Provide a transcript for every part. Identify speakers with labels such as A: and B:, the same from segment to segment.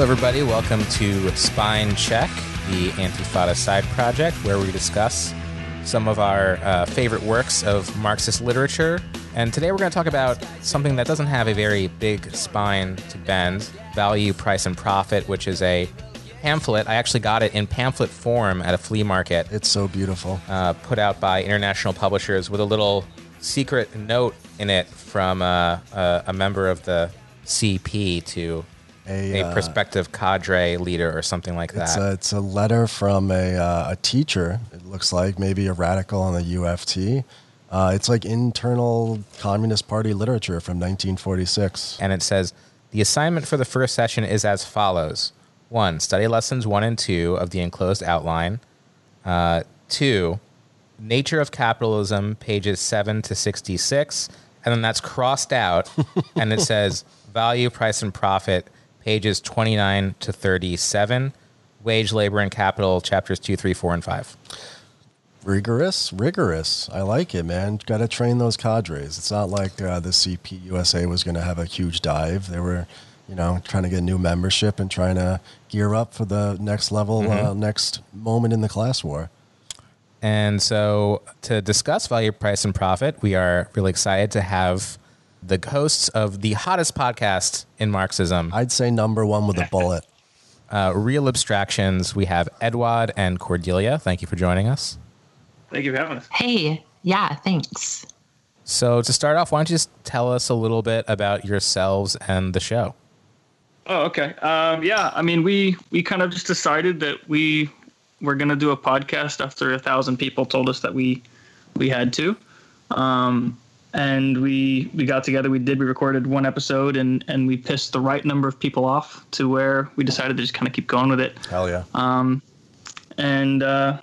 A: Hello, everybody. Welcome to Spine Check, the Antifada side project, where we discuss some of our uh, favorite works of Marxist literature. And today we're going to talk about something that doesn't have a very big spine to bend Value, Price, and Profit, which is a pamphlet. I actually got it in pamphlet form at a flea market,
B: It's so beautiful.
A: uh, put out by international publishers with a little secret note in it from uh, a, a member of the CP to
B: A,
A: a
B: uh,
A: prospective cadre leader or something like
B: It's
A: that.
B: a, it's a letter from a, uh, a teacher. It looks like maybe a radical on the UFT. Uh, it's like internal Communist Party literature from 1946.
A: and it says the assignment for the first session is as follows: one, study lessons one and two of the enclosed outline. Uh, two, nature of capitalism, pages seven to sixty-six, and then that's crossed out, and it says value, price, and profit, pages twenty-nine to thirty-seven. Wage, labor, and capital, chapters two, three, four, and five.
B: Rigorous, rigorous. I like it, man. Got to train those cadres. It's not like uh, the CP USA was going to have a huge dive. They were, you know, trying to get new membership and trying to gear up for the next level, uh, next moment in the class war.
A: And so, to discuss value, price, and profit, we are really excited to have the hosts of the hottest podcast in Marxism,
B: I'd say number one with a bullet.
A: uh, Reel Abstractions. We have Edward and Cordelia. Thank you for joining us.
C: Thank you for having us.
D: Hey, yeah, thanks.
A: So, to start off, why don't you just tell us a little bit about yourselves and the show?
C: Oh, okay. Um, yeah, I mean, we we kind of just decided that we were gonna do a podcast after a thousand people told us that we we had to, um, and we we got together. We did. We recorded one episode, and and we pissed the right number of people off to where we decided to just kind of keep going with it.
B: Hell yeah.
C: And uh,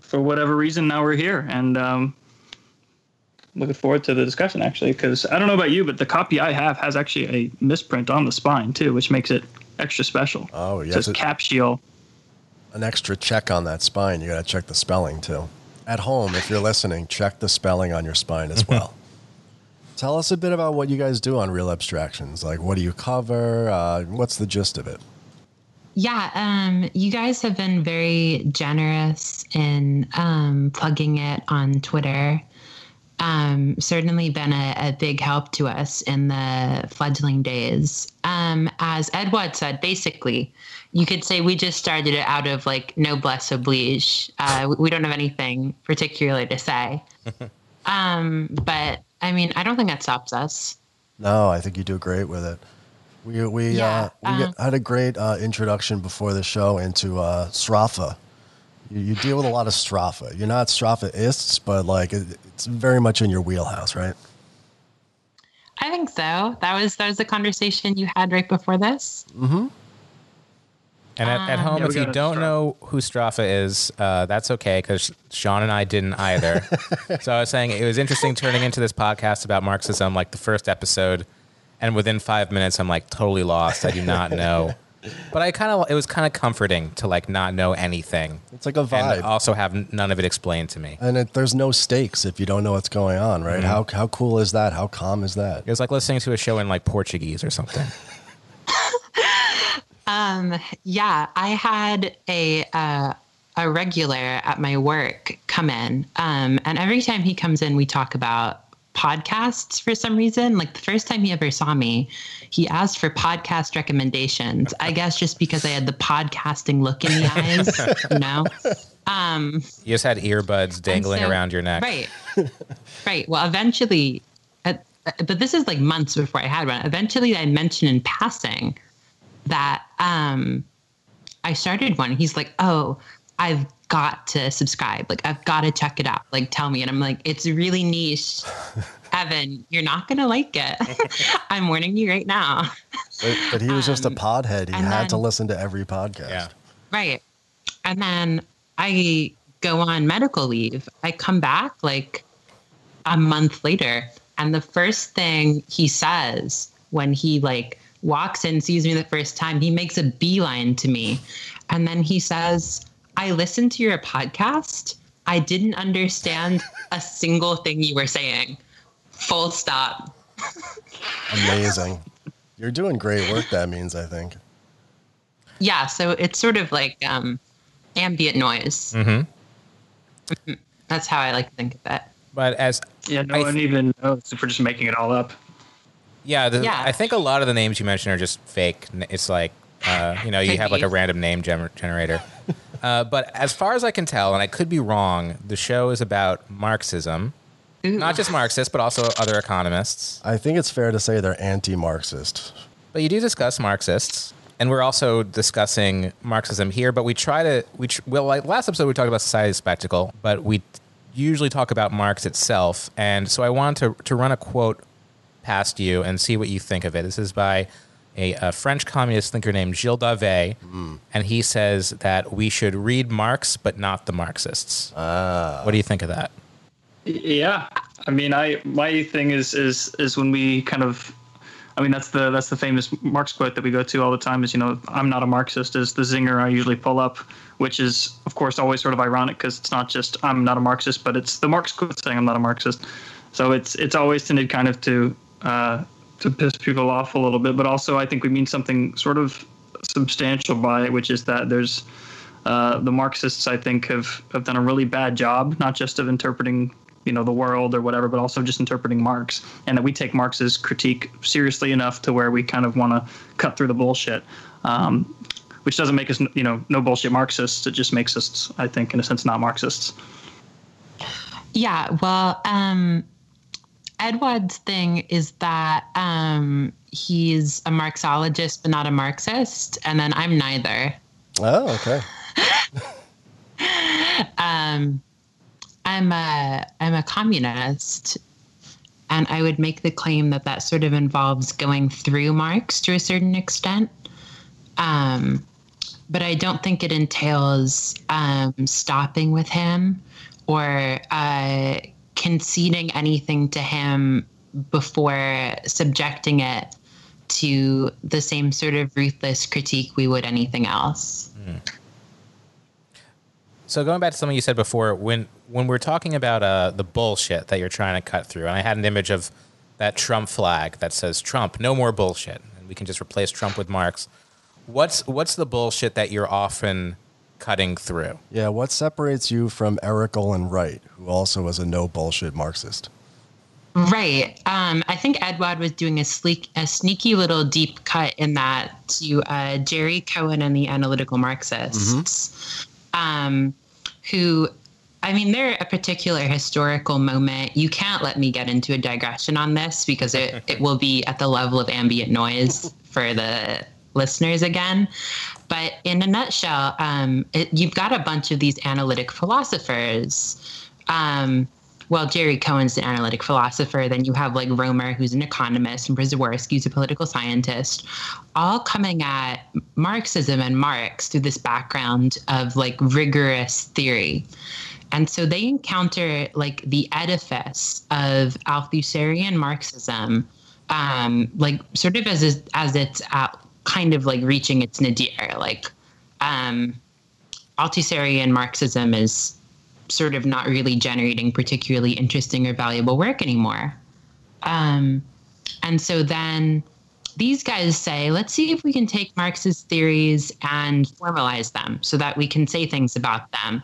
C: for whatever reason, now we're here, and um, looking forward to the discussion actually. Because I don't know about you, but the copy I have has actually a misprint on the spine too, which makes it extra special.
B: Oh,
C: It
B: yes.
C: says
B: it-
C: capsule.
B: an extra check on that spine. You got to check the spelling too. At home, if you're listening, check the spelling on your spine as well. Tell us a bit about what you guys do on Reel Abstractions. Like, what do you cover? Uh, what's the gist of it?
D: Yeah, um, you guys have been very generous in um, plugging it on Twitter. Um, certainly been a, a big help to us in the fledgling days. Um, as Edward said, basically, you could say we just started it out of like noblesse oblige. Uh, we- we don't have anything particularly to say. um, but I mean, I don't think that stops us.
B: No, I think you do great with it. We we
D: Yeah,
B: uh, we
D: uh,
B: had a great uh, introduction before the show into uh, Sraffa. You, you deal with a lot of Sraffa. You're not Sraffaists, but like it, it's very much in your wheelhouse, right?
D: I think so. That was that was the conversation you had right before this.
A: And at, at home,
C: Yeah, we
A: if you
C: got a
A: don't
C: Sraffa.
A: know who Sraffa is, uh, that's okay because Sean and I didn't either. so I was saying it was interesting turning into this podcast about Marxism, like the first episode, and within five minutes, I'm like totally lost. I do not know. But I kind of, it was kind of comforting to like not know anything
B: It's like a vibe.
A: and also have n- none of it explained to me.
B: And it, there's no stakes if you don't know what's going on, right? How how cool is that? How calm is that?
A: It was like listening to a show in like Portuguese or something.
D: Yeah, I had a uh, a regular at my work come in, um, and every time he comes in, we talk about podcasts for some reason. Like the first time he ever saw me, he asked for podcast recommendations. I guess just because I had the podcasting look in the eyes, you know. Um,
A: You just had earbuds dangling
D: so-
A: around your neck.
D: Right. right. Well, eventually, uh, but this is like months before I had one. Eventually, I mentioned in passing that um, I started one. He's like, "Oh, I've got to subscribe. Like, I've got to check it out. Like, tell me." And I'm like, "It's really niche." Evan, you're not gonna like it. I'm warning you right now.
B: But, but he was just a podhead. He
D: and
B: had to listen to every podcast.
A: Yeah.
D: Right. And then I go on medical leave. I come back like a month later. And the first thing he says when he like walks in, sees me the first time, he makes a beeline to me. And then he says, I listened to your podcast. I didn't understand a single thing you were saying. Full stop.
B: Amazing. You're doing great work, that means, I think.
D: Yeah, so it's sort of like um, ambient noise.
A: Mm-hmm.
D: That's how I like to think of it.
A: But as
C: Yeah, no
A: I
C: one
A: th-
C: even knows if we're just making it all up.
A: Yeah, the,
D: Yeah.
A: I think a lot of the names you mentioned are just fake. It's like uh, you know you have like a random name gener- generator. uh, but as far as I can tell, and I could be wrong, the show is about Marxism,
D: Ooh.
A: not just Marxists, but also other economists.
B: I think it's fair to say they're anti-Marxist.
A: But you do discuss Marxists, and we're also discussing Marxism here. But we try to we tr- well, like last episode we talked about society spectacle, but we usually talk about Marx itself. And so I wanted to to run a quote past you and see what you think of it. This is by a, a French communist thinker named Gilles Dauvé, mm. and he says that we should read Marx but not the Marxists. Ah. what do you think of that?
C: Yeah, I mean, I my thing is is is when we kind of, I mean, that's the that's the famous Marx quote that we go to all the time. Is you know, I'm not a Marxist. Is the zinger I usually pull up, which is of course always sort of ironic because it's not just I'm not a Marxist, but it's the Marx quote saying I'm not a Marxist. So it's it's always tended kind of to uh, to piss people off a little bit, but also I think we mean something sort of substantial by it, which is that there's uh, the Marxists, I think, have, have done a really bad job, not just of interpreting, you know, the world or whatever, but also just interpreting Marx, and that we take Marx's critique seriously enough to where we kind of want to cut through the bullshit, um, which doesn't make us, you know, no bullshit Marxists. It just makes us, I think, in a sense, not Marxists.
D: Yeah, well, um, Edward's thing is that um, he's a Marxologist but not a Marxist, and then I'm neither.
B: Oh, okay.
D: Um, I'm a I'm a communist, and I would make the claim that that sort of involves going through Marx to a certain extent. Um, but I don't think it entails um, stopping with him or uh, conceding anything to him before subjecting it to the same sort of ruthless critique we would anything else.
A: So going back to something you said before, when when we're talking about uh, the bullshit that you're trying to cut through, and I had an image of that Trump flag that says Trump, no more bullshit, and we can just replace Trump with Marx. What's what's the bullshit that you're often cutting through?
B: Yeah, what separates you from Erik Olin Wright, who also was a no bullshit Marxist?
D: Right. Um, I think Edward was doing a sleek, a sneaky little deep cut in that to uh, Jerry Cohen and the Analytical Marxists, um, who, I mean, they're a particular historical moment. You can't let me get into a digression on this because it, it will be at the level of ambient noise for the listeners again. But in a nutshell, um, it, you've got a bunch of these analytic philosophers. Um, well, Jerry Cohen's an analytic philosopher. Then you have like Roemer, who's an economist, and Przeworski, who's a political scientist, all coming at Marxism and Marx through this background of like rigorous theory. And so they encounter like the edifice of Althusserian Marxism, um, like sort of as as it's at kind of like reaching its nadir. Like um, Althusserian Marxism is sort of not really generating particularly interesting or valuable work anymore. Um, and so then these guys say, let's see if we can take Marx's theories and formalize them so that we can say things about them.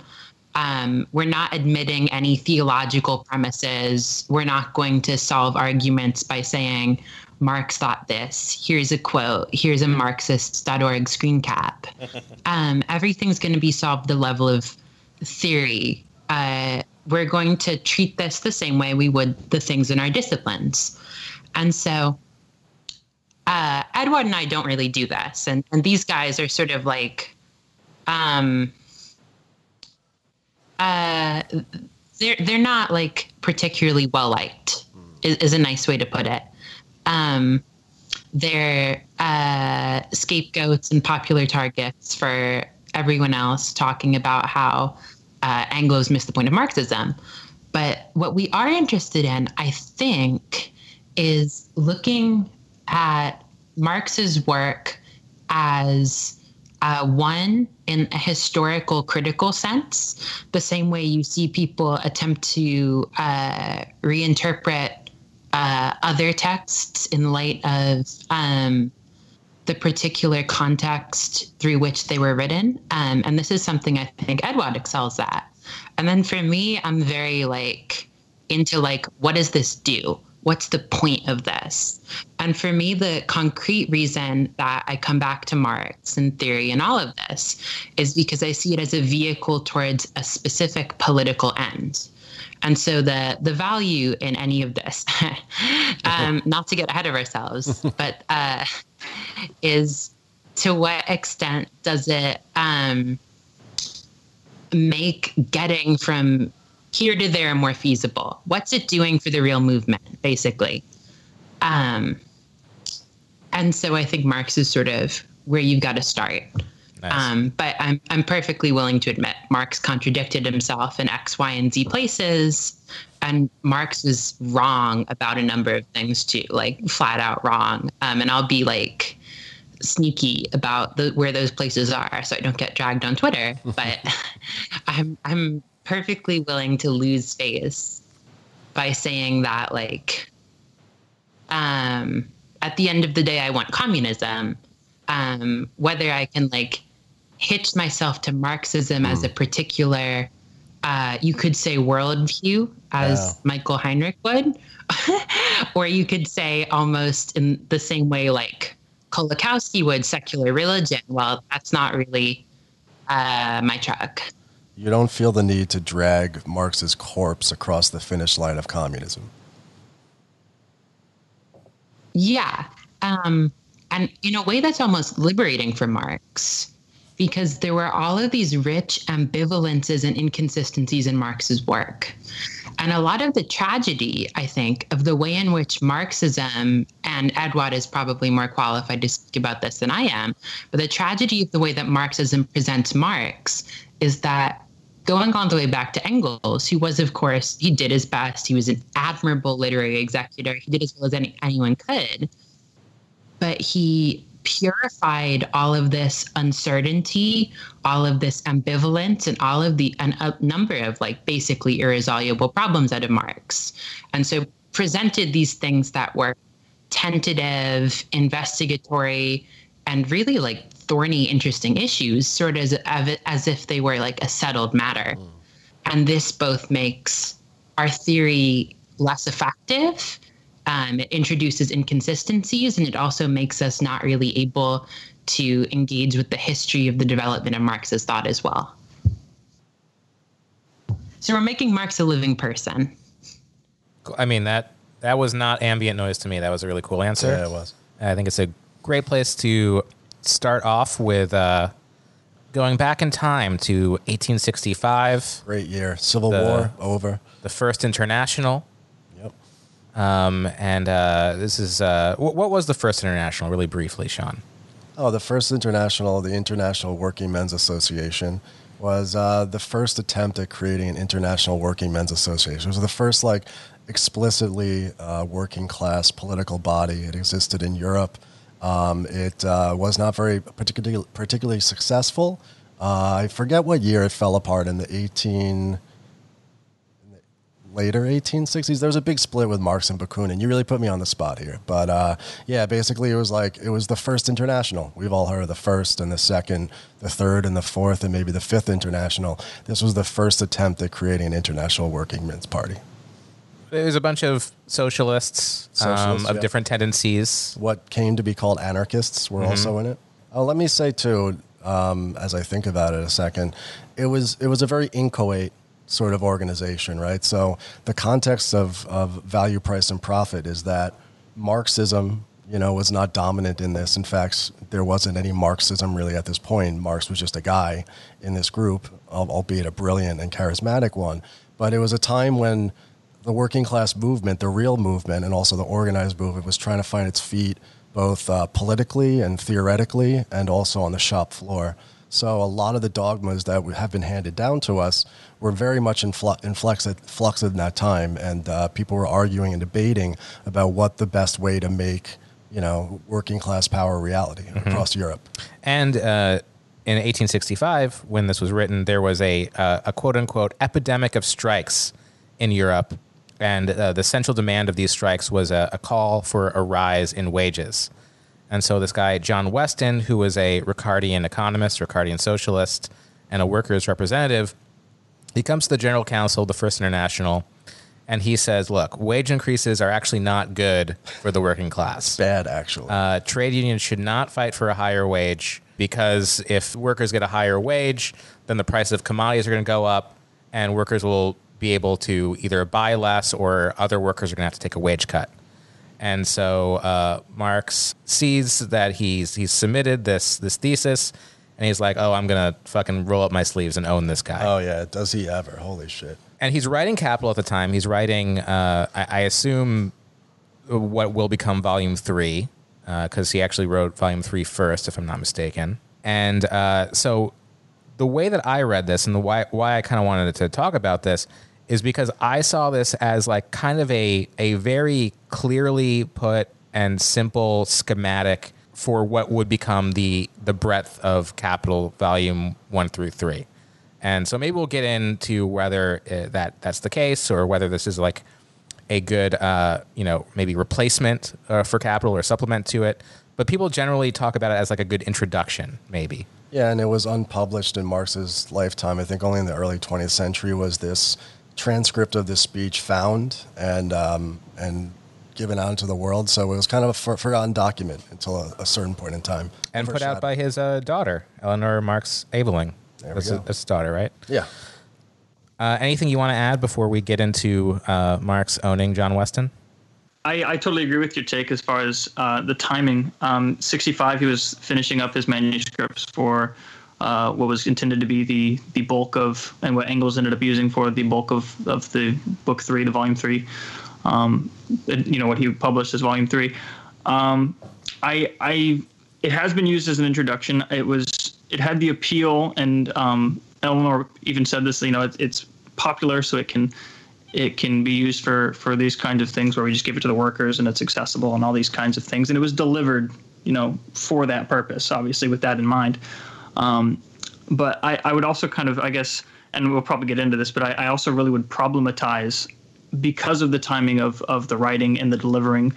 D: Um, we're not admitting any theological premises. We're not going to solve arguments by saying Marx thought this. Here's a quote. Here's a Marxist.org screen cap. Um, everything's going to be solved at the level of theory. Uh, we're going to treat this the same way we would the things in our disciplines. And so uh, Edward and I don't really do this. And, and these guys are sort of like, um, uh, they're, they're not like particularly well liked, is, is a nice way to put it. Um, they're uh, scapegoats and popular targets for everyone else talking about how uh, Anglos missed the point of Marxism. But what we are interested in, I think, is looking at Marx's work as uh, one in a historical critical sense, the same way you see people attempt to uh, reinterpret uh, other texts in light of um, the particular context through which they were written. Um, and this is something I think Edward excels at. And then for me, I'm very like into like, what does this do? What's the point of this? And for me, the concrete reason that I come back to Marx and theory and all of this is because I see it as a vehicle towards a specific political end. And so the the value in any of this, um, not to get ahead of ourselves, but uh, is to what extent does it um, make getting from here to there more feasible? What's it doing for the real movement, basically? Um, and so I think Marx is sort of where you've got to start. Nice. Um, but I'm I'm perfectly willing to admit Marx contradicted himself in X, Y, and Z places, and Marx was wrong about a number of things too, like flat out wrong. Um, and I'll be like sneaky about the where those places are, so I don't get dragged on Twitter. but I'm I'm perfectly willing to lose face by saying that like um, at the end of the day, I want communism. Um, whether I can like hitch myself to Marxism mm. as a particular, uh, you could say worldview, as yeah. Michael Heinrich would, or you could say almost in the same way like Kolakowski would secular religion. Well, that's not really uh, my truck.
B: You don't feel the need to drag Marx's corpse across the finish line of communism.
D: Yeah. Um, and in a way, that's almost liberating for Marx because there were all of these rich ambivalences and inconsistencies in Marx's work. And a lot of the tragedy, I think, of the way in which Marxism, and Edward is probably more qualified to speak about this than I am, but the tragedy of the way that Marxism presents Marx is that going all the way back to Engels, who was, of course, he did his best. He was an admirable literary executor. He did as well as any, anyone could. But he purified all of this uncertainty, all of this ambivalence, and all of the and a number of like basically irresolvable problems out of Marx. And so presented these things that were tentative, investigatory, and really like thorny, interesting issues, sort of as, as if they were like a settled matter. Mm. And this both makes our theory less effective um, it introduces inconsistencies and it also makes us not really able to engage with the history of the development of Marx's thought as well. So we're making Marx a living person.
A: I mean that that was not ambient noise to me. That was a really cool answer.
B: Yeah, it was.
A: I think it's a great place to start off with uh, going back in time to 1865.
B: Great year. Civil the, War over.
A: The first international.
B: Yep.
A: Um, and uh, this is uh, what, what was the first international? Really briefly, Sean.
B: Oh, the first international, the International Working Men's Association, was uh, the first attempt at creating an international working men's association. It was the first like explicitly uh, working class political body. It existed in Europe. Um, it uh, was not very particularly particularly successful. Uh, I forget what year it fell apart in the 18 later 1860s. There was a big split with Marx and Bakunin. You really put me on the spot here, but uh, yeah, basically it was like it was the first international. We've all heard of the first and the second, the third and the fourth, and maybe the fifth international. This was the first attempt at creating an international working men's party.
A: There's a bunch of socialists, socialists um, of yeah. different tendencies.
B: What came to be called anarchists were mm-hmm. also in it. Oh, let me say too, um, as I think about it a second, it was it was a very inchoate sort of organization, right? So the context of, of value, price, and profit is that Marxism, you know, was not dominant in this. In fact, there wasn't any Marxism really at this point. Marx was just a guy in this group, albeit a brilliant and charismatic one. But it was a time when the working class movement, the real movement, and also the organized movement was trying to find its feet both uh, politically and theoretically, and also on the shop floor. So a lot of the dogmas that have been handed down to us were very much in, flux, in flux, flux in that time, and uh, people were arguing and debating about what the best way to make you know working class power reality mm-hmm. across Europe.
A: And uh, in 1865, when this was written, there was a uh, a quote unquote epidemic of strikes in Europe and uh, the central demand of these strikes was a, a, call for a rise in wages. And so this guy, John Weston, who was a Ricardian economist, Ricardian socialist, and a workers' representative, he comes to the general Council, the First International and he says, look, wage increases are actually not good for the working class.
B: Bad, actually.
A: Uh, trade unions should not fight for a higher wage because if workers get a higher wage, then the price of commodities are going to go up and workers will be able to either buy less or other workers are going to have to take a wage cut. And so uh, Marx sees that he's he's submitted this this thesis, and he's like, "Oh, I'm gonna fucking roll up my sleeves and own this guy."
B: oh yeah, does he ever? Holy shit.
A: and he's writing Capital at the time. He's writing, uh, I, I assume, what will become Volume Three, because he actually wrote Volume Three first, if I'm not mistaken. And uh, so, the way that I read this, and the why why I kind of wanted to talk about this, is because I saw this as like kind of a a very clearly put and simple schematic for what would become the the breadth of Capital Volume One through Three. And so maybe we'll get into whether uh, that that's the case or whether this is like a good, uh, you know, maybe replacement uh, for capital or supplement to it. But people generally talk about it as like a good introduction, maybe.
B: Yeah, and it was unpublished in Marx's lifetime. I think only in the early 20th century was this transcript of this speech found and um, and given out into the world. So it was kind of a for- forgotten document until a, a certain point in time.
A: And put out
B: Overshadowed.
A: by his uh, daughter, Eleanor Marx Aveling.
B: There we
A: that's,
B: go.
A: that's his daughter, right?
B: yeah.
A: Uh, anything you want to add before we get into uh, Marx owning John Weston?
C: I, I totally agree with your take as far as uh, the timing. Um, 65, he was finishing up his manuscripts for uh, what was intended to be the the bulk of, and what Engels ended up using for the bulk of, of the book three, the volume three. Um, and, you know what he published as volume three. Um, I I it has been used as an introduction. It was it had the appeal, and um, Eleanor even said this. You know, it's, it's popular, so it can it can be used for for these kinds of things where we just give it to the workers and it's accessible and all these kinds of things. And it was delivered, you know, for that purpose. Obviously, with that in mind. Um, but I, I would also kind of, I guess, and we'll probably get into this, but I, I also really would problematize because of the timing of, of the writing and the delivering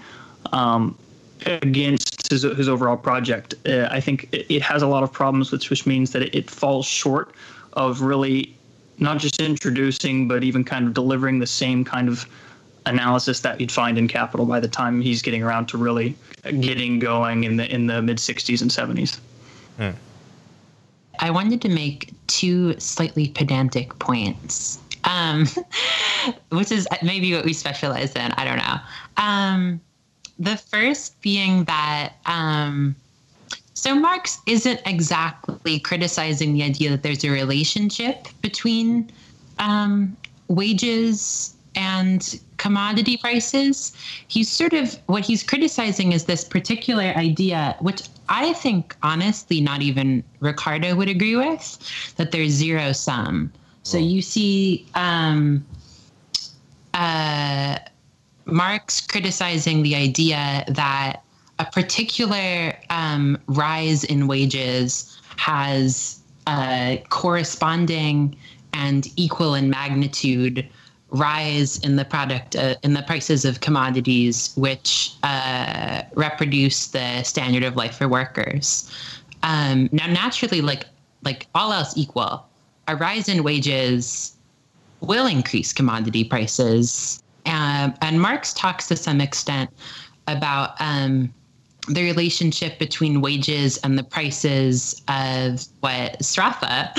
C: um, against his, his overall project. Uh, I think it, has a lot of problems, which, which means that it, it falls short of really not just introducing, but even kind of delivering the same kind of analysis that you'd find in Capital by the time he's getting around to really getting going in the in the mid 60s and 70s.
D: I wanted to make two slightly pedantic points, um, which is maybe what we specialize in. I don't know. Um, the first being that um, so Marx isn't exactly criticizing the idea that there's a relationship between um, wages and commodity prices. He's sort of what he's criticizing is this particular idea, which I think honestly, not even Ricardo would agree with, that there's zero sum. So you see um, uh, Marx criticizing the idea that a particular um, rise in wages has a corresponding and equal in magnitude rise in the product uh, in the prices of commodities which uh, reproduce the standard of life for workers. Um, now naturally like like all else equal a rise in wages will increase commodity prices. Um, and marx talks to some extent about um, the relationship between wages and the prices of what Sraffa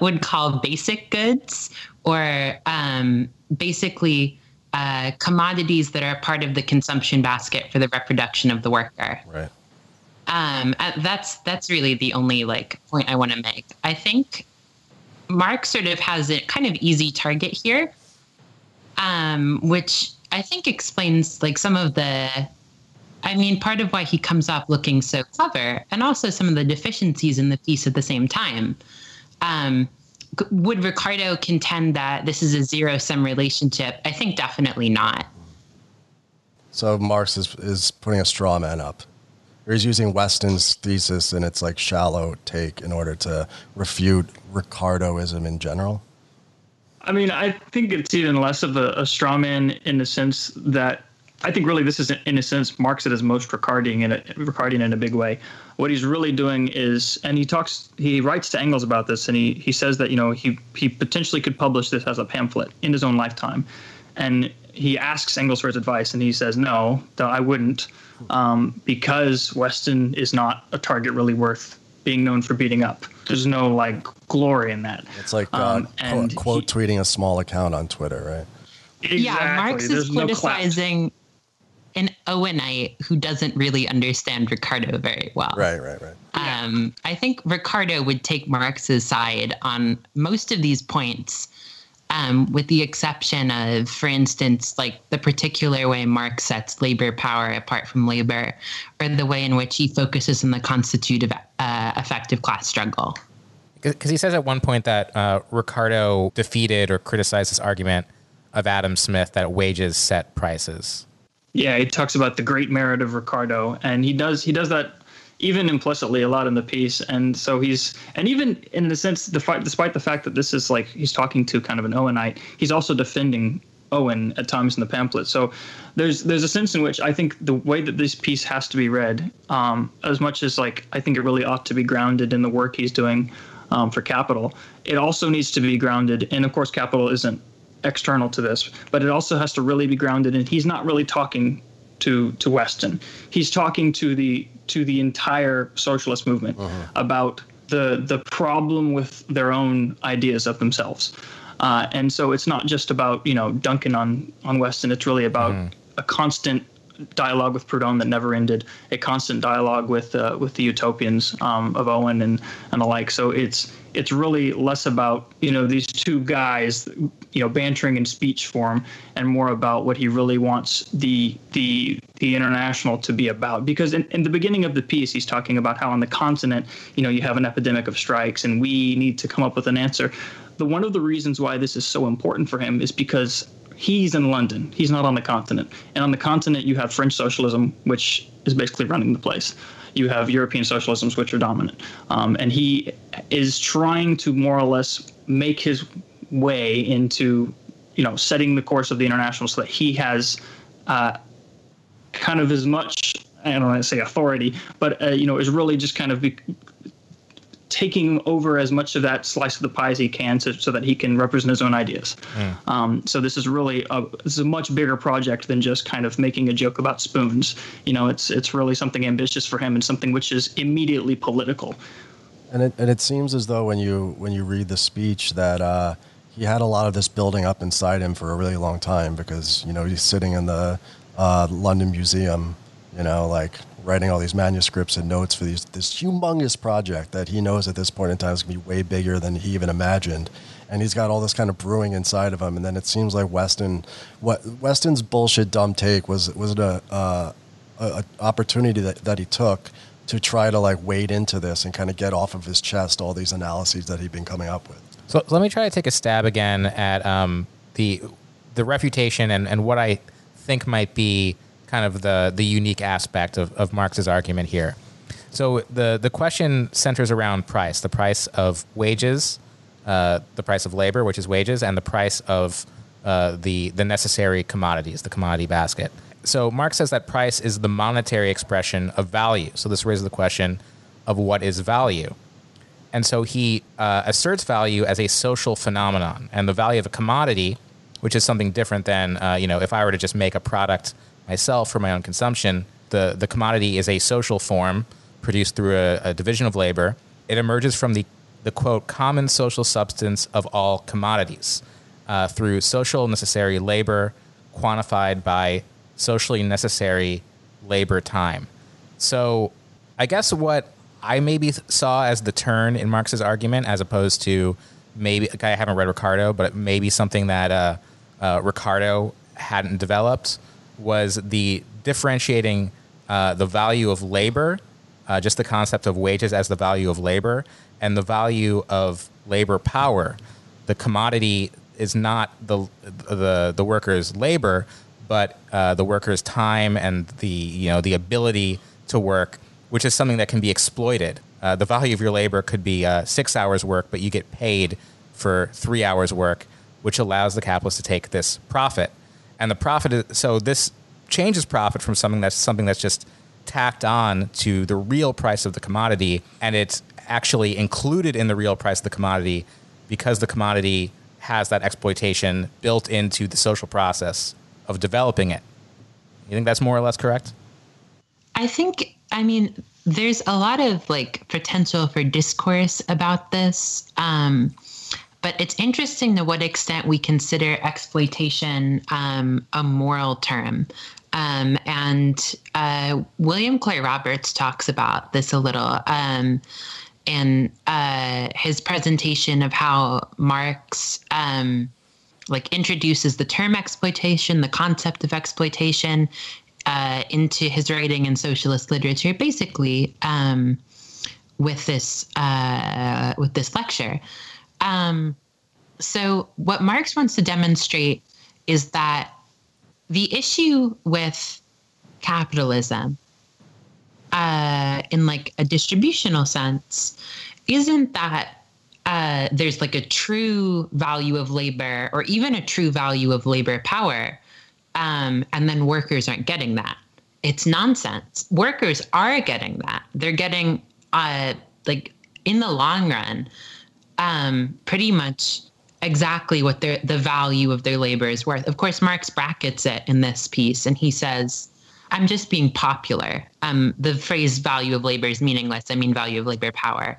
D: would call basic goods, or um, basically uh, commodities that are part of the consumption basket for the reproduction of the worker.
B: Right.
D: Um, uh, that's that's really the only like point I want to make. I think Marx sort of has a kind of easy target here, um, which I think explains like some of the I mean, part of why he comes off looking so clever, and also some of the deficiencies in the piece at the same time. Um, would Ricardo contend that this is a zero sum relationship? I think definitely not.
B: So Marx is, is putting a straw man up. Or he's using Weston's thesis and its like shallow take in order to refute Ricardoism in general.
C: I mean, I think it's even less of a, a straw man in the sense that I think really this is in a sense marks it as most Ricardian in a, Ricardian in a big way. What he's really doing is, and he talks, he writes to Engels about this, and he he says that you know he he potentially could publish this as a pamphlet in his own lifetime, and he asks Engels for his advice, and he says no, I wouldn't, um, because Weston is not a target really worth being known for beating up. There's no like glory in that.
B: It's like uh, um, quote, quote he, tweeting a small account on Twitter, right?
C: Exactly.
D: Yeah, Marx There's is criticizing no an Owenite who doesn't really understand Ricardo very well.
B: Right, right, right.
D: Um, I think Ricardo would take Marx's side on most of these points, um, with the exception of, for instance, like the particular way Marx sets labor power apart from labor, or the way in which he focuses on the constitutive uh, effective class struggle.
A: Because he says at one point that uh, Ricardo defeated or criticized this argument of Adam Smith that wages set prices.
C: Yeah, he talks about the great merit of Ricardo, and he does he does that even implicitly a lot in the piece. And so he's and even in a sense, despite the fact that this is like he's talking to kind of an Owenite, he's also defending Owen at times in the pamphlet. So there's there's a sense in which I think the way that this piece has to be read, um, as much as like I think it really ought to be grounded in the work he's doing um, for Capital, it also needs to be grounded. And of course, Capital isn't external to this, but it also has to really be grounded And he's not really talking to to Weston. He's talking to the to the entire socialist movement uh-huh. about the the problem with their own ideas of themselves. Uh, and so it's not just about you know Duncan on on Weston. It's really about mm. a constant dialogue with Proudhon that never ended, a constant dialogue with uh, with the utopians um, of Owen and and the like. So it's it's really less about you know these two guys you know bantering in speech form and more about what he really wants the the the international to be about because in, in the beginning of the piece he's talking about how on the continent you know you have an epidemic of strikes and we need to come up with an answer the one of the reasons why this is so important for him is because he's in London. He's not on the continent. And on the continent, you have French socialism, which is basically running the place you have European socialisms, which are dominant. Um, and he is trying to more or less make his way into, you know, setting the course of the international so that he has uh, kind of as much, I don't want to say authority, but, uh, you know, is really just kind of be, taking over as much of that slice of the pie as he can to, so that he can represent his own ideas. Mm. Um, so this is really a, this is a much bigger project than just kind of making a joke about spoons. You know, it's it's really something ambitious for him and something which is immediately political.
B: And it and it seems as though when you when you read the speech that uh, he had a lot of this building up inside him for a really long time because you know he's sitting in the uh, London Museum, you know, like writing all these manuscripts and notes for these this humongous project that he knows at this point in time is going to be way bigger than he even imagined. And he's got all this kind of brewing inside of him. And then it seems like Weston, what Weston's bullshit dumb take was was it a, uh, a, a opportunity that, that he took to try to like wade into this and kind of get off of his chest all these analyses that he'd been coming up with.
A: So let me try to take a stab again at um, the the refutation and, and what I think might be kind of the the unique aspect of, of Marx's argument here. So the the question centers around price, the price of wages, uh, the price of labor, which is wages, and the price of uh, the the necessary commodities, the commodity basket. So Marx says that price is the monetary expression of value. So this raises the question of what is value. And so he uh, asserts value as a social phenomenon, and the value of a commodity, which is something different than uh, you know if I were to just make a product myself for my own consumption. The, the commodity is a social form produced through a, a division of labor. It emerges from the, the quote, common social substance of all commodities uh, through social necessary labor quantified by socially necessary labor time. So I guess what I maybe saw as the turn in Marx's argument, as opposed to maybe like I haven't read Ricardo, but maybe something that uh, uh, Ricardo hadn't developed, was the differentiating uh, the value of labor, uh, just the concept of wages as the value of labor, and the value of labor power. The commodity is not the the the worker's labor, but uh, the worker's time and the you know the ability to work, which is something that can be exploited. Uh, the value of your labor could be uh, six hours work, but you get paid for three hours work, which allows the capitalist to take this profit and the profit is so this changes profit from something that's something that's just tacked on to the real price of the commodity, and it's actually included in the real price of the commodity because the commodity has that exploitation built into the social process of developing it. You think that's more or less correct?
D: I think, I mean, there's a lot of like potential for discourse about this. Um, but it's interesting to what extent we consider exploitation um, a moral term. Um, and uh, William Clare Roberts talks about this a little um, in uh, his presentation of how Marx um, like introduces the term exploitation, the concept of exploitation, uh, into his writing in socialist literature, basically um, with this uh, with this lecture. Um, so, what Marx wants to demonstrate is that the issue with capitalism, uh, in like a distributional sense, isn't that uh, there's like a true value of labor or even a true value of labor power, um, and then workers aren't getting that. It's nonsense. Workers are getting that. They're getting, uh, like, in the long run, um, pretty much exactly what their the value of their labor is worth. Of course, Marx brackets it in this piece, and he says, "I'm just being popular." Um, the phrase "value of labor" is meaningless. I mean, value of labor power.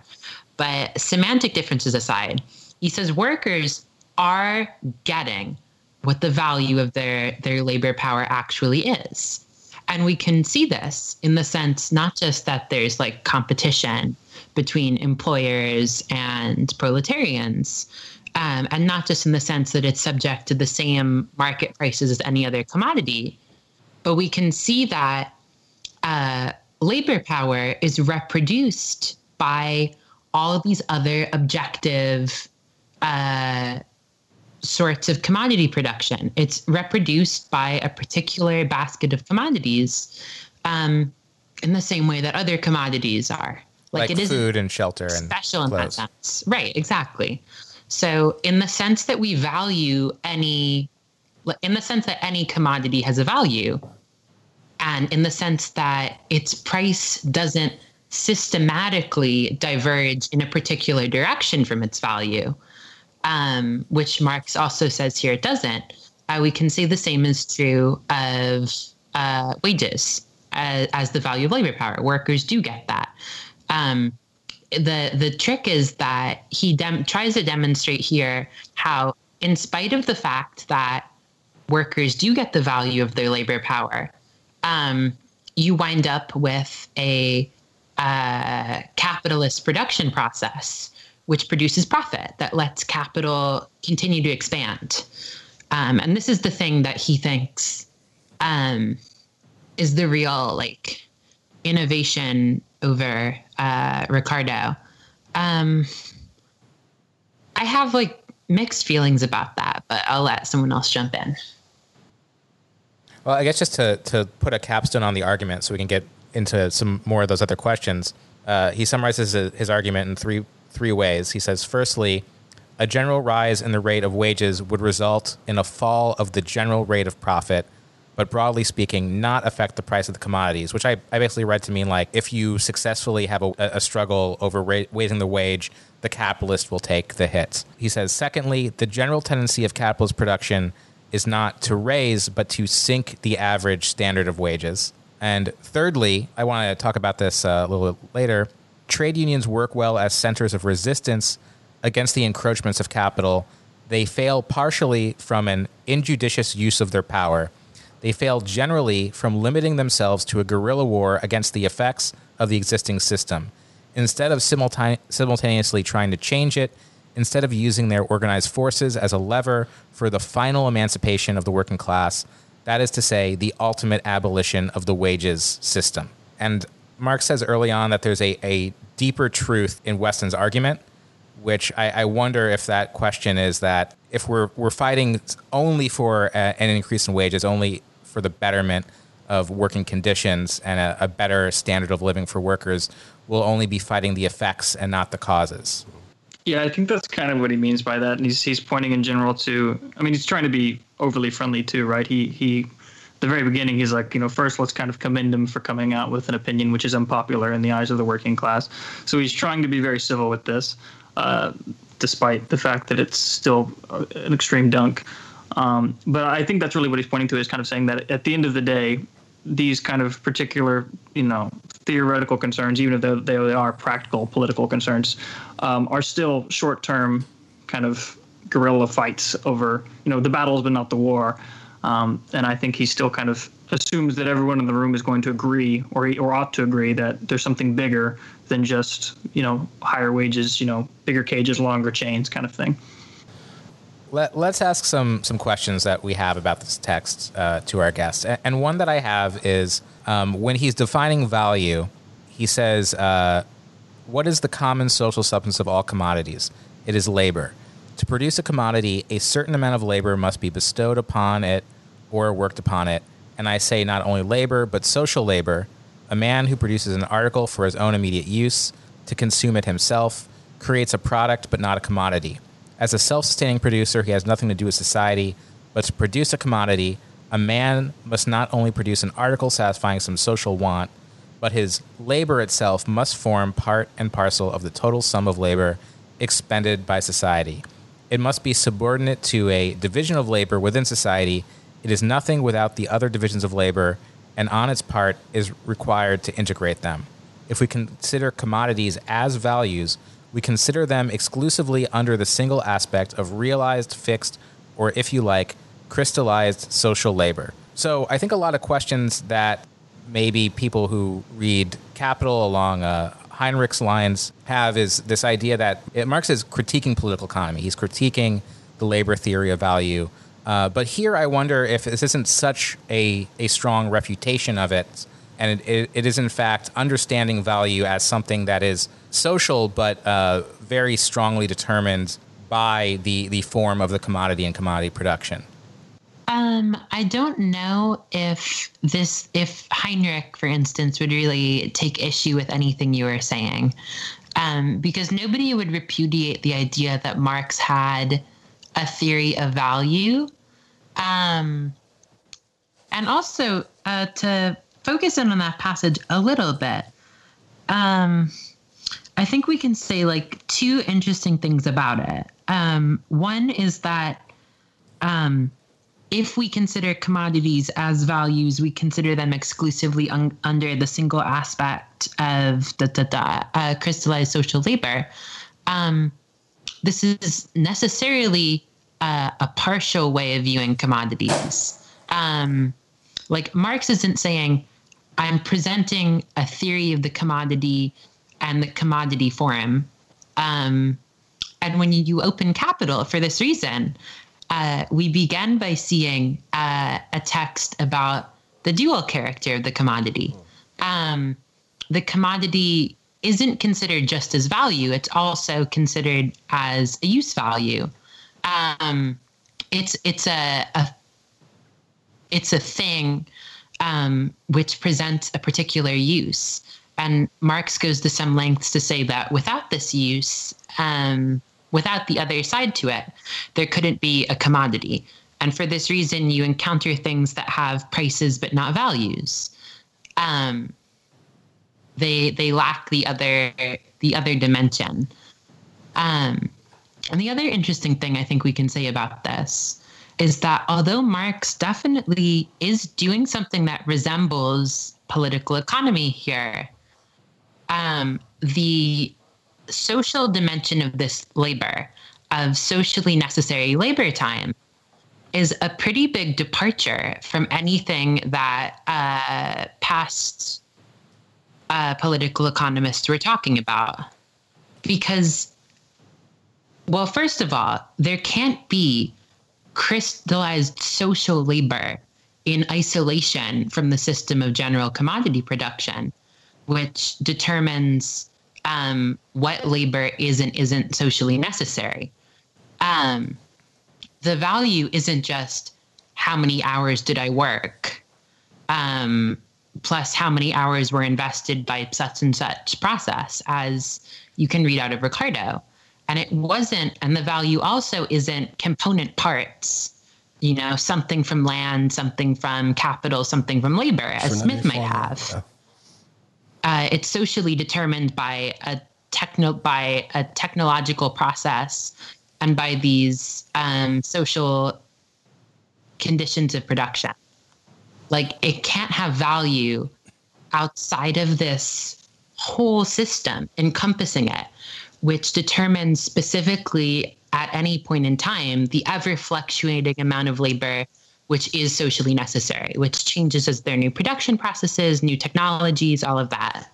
D: But semantic differences aside, he says workers are getting what the value of their their labor power actually is. And we can see this in the sense not just that there's like competition between employers and proletarians, um, and not just in the sense that it's subject to the same market prices as any other commodity, but we can see that uh, labor power is reproduced by all of these other objective uh, sorts of commodity production. It's reproduced by a particular basket of commodities um, in the same way that other commodities are.
A: Like, like it is food and shelter and
D: special clothes. in that sense. Right, exactly. So, in the sense that we value any, in the sense that any commodity has a value, and in the sense that its price doesn't systematically diverge in a particular direction from its value, um, which Marx also says here it doesn't, uh, we can say the same is true of uh, wages as, as, the value of labor power. Workers do get that. Um, the the trick is that he dem- tries to demonstrate here how, in spite of the fact that workers do get the value of their labor power, um, you wind up with a uh, capitalist production process which produces profit that lets capital continue to expand. Um, and this is the thing that he thinks um, is the real like innovation over uh, Ricardo. Um, I have like mixed feelings about that, but I'll let someone else jump in.
A: Well, I guess just to, to put a capstone on the argument so we can get into some more of those other questions, uh, he summarizes his argument in three three ways. He says, firstly, a general rise in the rate of wages would result in a fall of the general rate of profit but broadly speaking, not affect the price of the commodities, which I, I basically read to mean like if you successfully have a, a struggle over ra- raising the wage, the capitalist will take the hits. He says, secondly, the general tendency of capitalist production is not to raise, but to sink the average standard of wages. And thirdly, I want to talk about this uh, a little bit later. Trade unions work well as centers of resistance against the encroachments of capital. They fail partially from an injudicious use of their power they fail generally from limiting themselves to a guerrilla war against the effects of the existing system. Instead of simultaneously trying to change it, instead of using their organized forces as a lever for the final emancipation of the working class, that is to say, the ultimate abolition of the wages system. And Marx says early on that there's a, a deeper truth in Weston's argument, which I, I, wonder if that question is that if we're, we're fighting only for a, an increase in wages, only for the betterment of working conditions and a, a better standard of living for workers, we'll only be fighting the effects and not the causes.
C: Yeah, I think that's kind of what he means by that, and he's he's pointing in general to. I mean, he's trying to be overly friendly too, right? He he the very beginning, he's like, you know, first let's kind of commend him for coming out with an opinion which is unpopular in the eyes of the working class. So he's trying to be very civil with this, uh, despite the fact that it's still uh, an extreme dunk. Um, but I think that's really what he's pointing to is kind of saying that at the end of the day, these kind of particular, you know, theoretical concerns, even they, they are practical political concerns, um, are still short-term kind of guerrilla fights over, you know, the battles but not the war. Um, and I think he still kind of assumes that everyone in the room is going to agree, or or ought to agree, that there's something bigger than just you know higher wages, you know, bigger cages, longer chains, kind of thing.
A: Let, us ask some some questions that we have about this text uh, to our guests. and one that I have is um, when he's defining value, he says, uh, "What is the common social substance of all commodities? It is labor." To produce a commodity, a certain amount of labor must be bestowed upon it or worked upon it. And I say not only labor, but social labor. A man who produces an article for his own immediate use, to consume it himself, creates a product but not a commodity. As a self sustaining producer, he has nothing to do with society, but to produce a commodity, a man must not only produce an article satisfying some social want, but his labor itself must form part and parcel of the total sum of labor expended by society. It must be subordinate to a division of labor within society. It is nothing without the other divisions of labor, and on its part is required to integrate them. If we consider commodities as values, we consider them exclusively under the single aspect of realized, fixed, or if you like, crystallized social labor. So I think a lot of questions that maybe people who read Capital along a, Heinrich's lines have is this idea that it, Marx is critiquing political economy. He's critiquing the labor theory of value. Uh, but here I wonder if this isn't such a, a strong refutation of it, and it, it, it is in fact understanding value as something that is social but uh, very strongly determined by the, the form of the commodity and commodity production.
D: Um, I don't know if this, if Heinrich, for instance, would really take issue with anything you were saying, um, because nobody would repudiate the idea that Marx had a theory of value. Um, and also uh, to focus in on that passage a little bit, um, I think we can say like two interesting things about it. Um, one is that um, if we consider commodities as values, we consider them exclusively un- under the single aspect of the, the, the uh, crystallized social labor. Um, this is necessarily uh, a partial way of viewing commodities. Um, like Marx isn't saying, I'm presenting a theory of the commodity and the commodity form. Um, and when you open capital for this reason, uh, we began by seeing uh, a text about the dual character of the commodity. Um, the commodity isn't considered just as value, it's also considered as a use value. Um, it's it's a, a, it's a thing um, which presents a particular use. And Marx goes to some lengths to say that without this use, um, without the other side to it, there couldn't be a commodity. And for this reason, you encounter things that have prices but not values. Um, they they lack the other the other dimension. Um, and the other interesting thing I think we can say about this is that although Marx definitely is doing something that resembles political economy here, um, the social dimension of this labor, of socially necessary labor time, is a pretty big departure from anything that uh, past uh, political economists were talking about. Because, well, first of all, there can't be crystallized social labor in isolation from the system of general commodity production, which determines um, what labor is and isn't socially necessary. Um, the value isn't just how many hours did I work, um, plus how many hours were invested by such and such process, as you can read out of Ricardo. And it wasn't, and the value also isn't component parts you know, something from land, something from capital, something from labor, as Smith might have. Yeah. Uh, it's socially determined by a techno by a technological process and by these um, social conditions of production. Like it can't have value outside of this whole system encompassing it, which determines specifically at any point in time the ever fluctuating amount of labor which is socially necessary, which changes as there are new production processes, new technologies, all of that.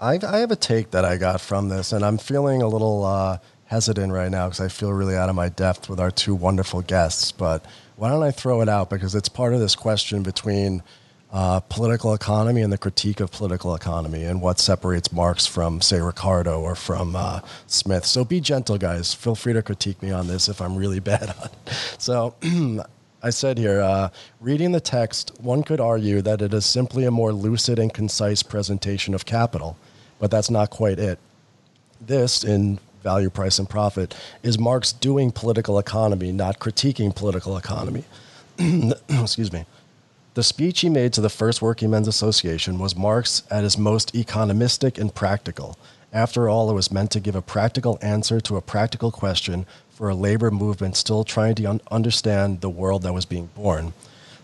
B: I, I have a take that I got from this, and I'm feeling a little uh, hesitant right now because I feel really out of my depth with our two wonderful guests. But why don't I throw it out because it's part of this question between uh, political economy and the critique of political economy and what separates Marx from, say, Ricardo or from uh, Smith. So be gentle, guys. Feel free to critique me on this if I'm really bad on it. So I said here, uh, reading the text, one could argue that it is simply a more lucid and concise presentation of capital, but that's not quite it. This, in value, price, and profit, is Marx doing political economy, not critiquing political economy. Excuse me. The speech he made to the First Working Men's Association was Marx at his most economistic and practical. After all, it was meant to give a practical answer to a practical question for a labor movement still trying to un- understand the world that was being born.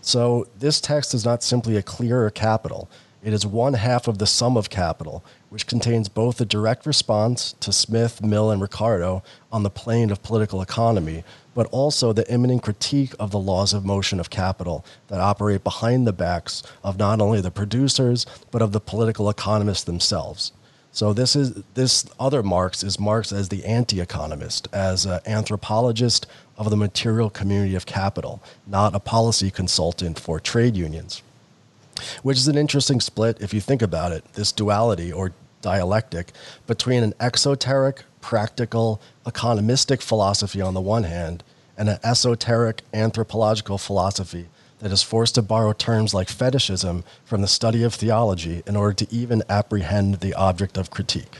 B: So, this text is not simply a clearer capital, it is one half of the sum of capital, which contains both a direct response to Smith, Mill, and Ricardo on the plane of political economy, but also the immanent critique of the laws of motion of capital that operate behind the backs of not only the producers, but of the political economists themselves. So this is this other Marx is Marx as the anti-economist, as an anthropologist of the material community of capital, not a policy consultant for trade unions. Which is an interesting split if you think about it, this duality or dialectic between an exoteric, practical, economistic philosophy on the one hand and an esoteric anthropological philosophy that is forced to borrow terms like fetishism from the study of theology in order to even apprehend the object of critique.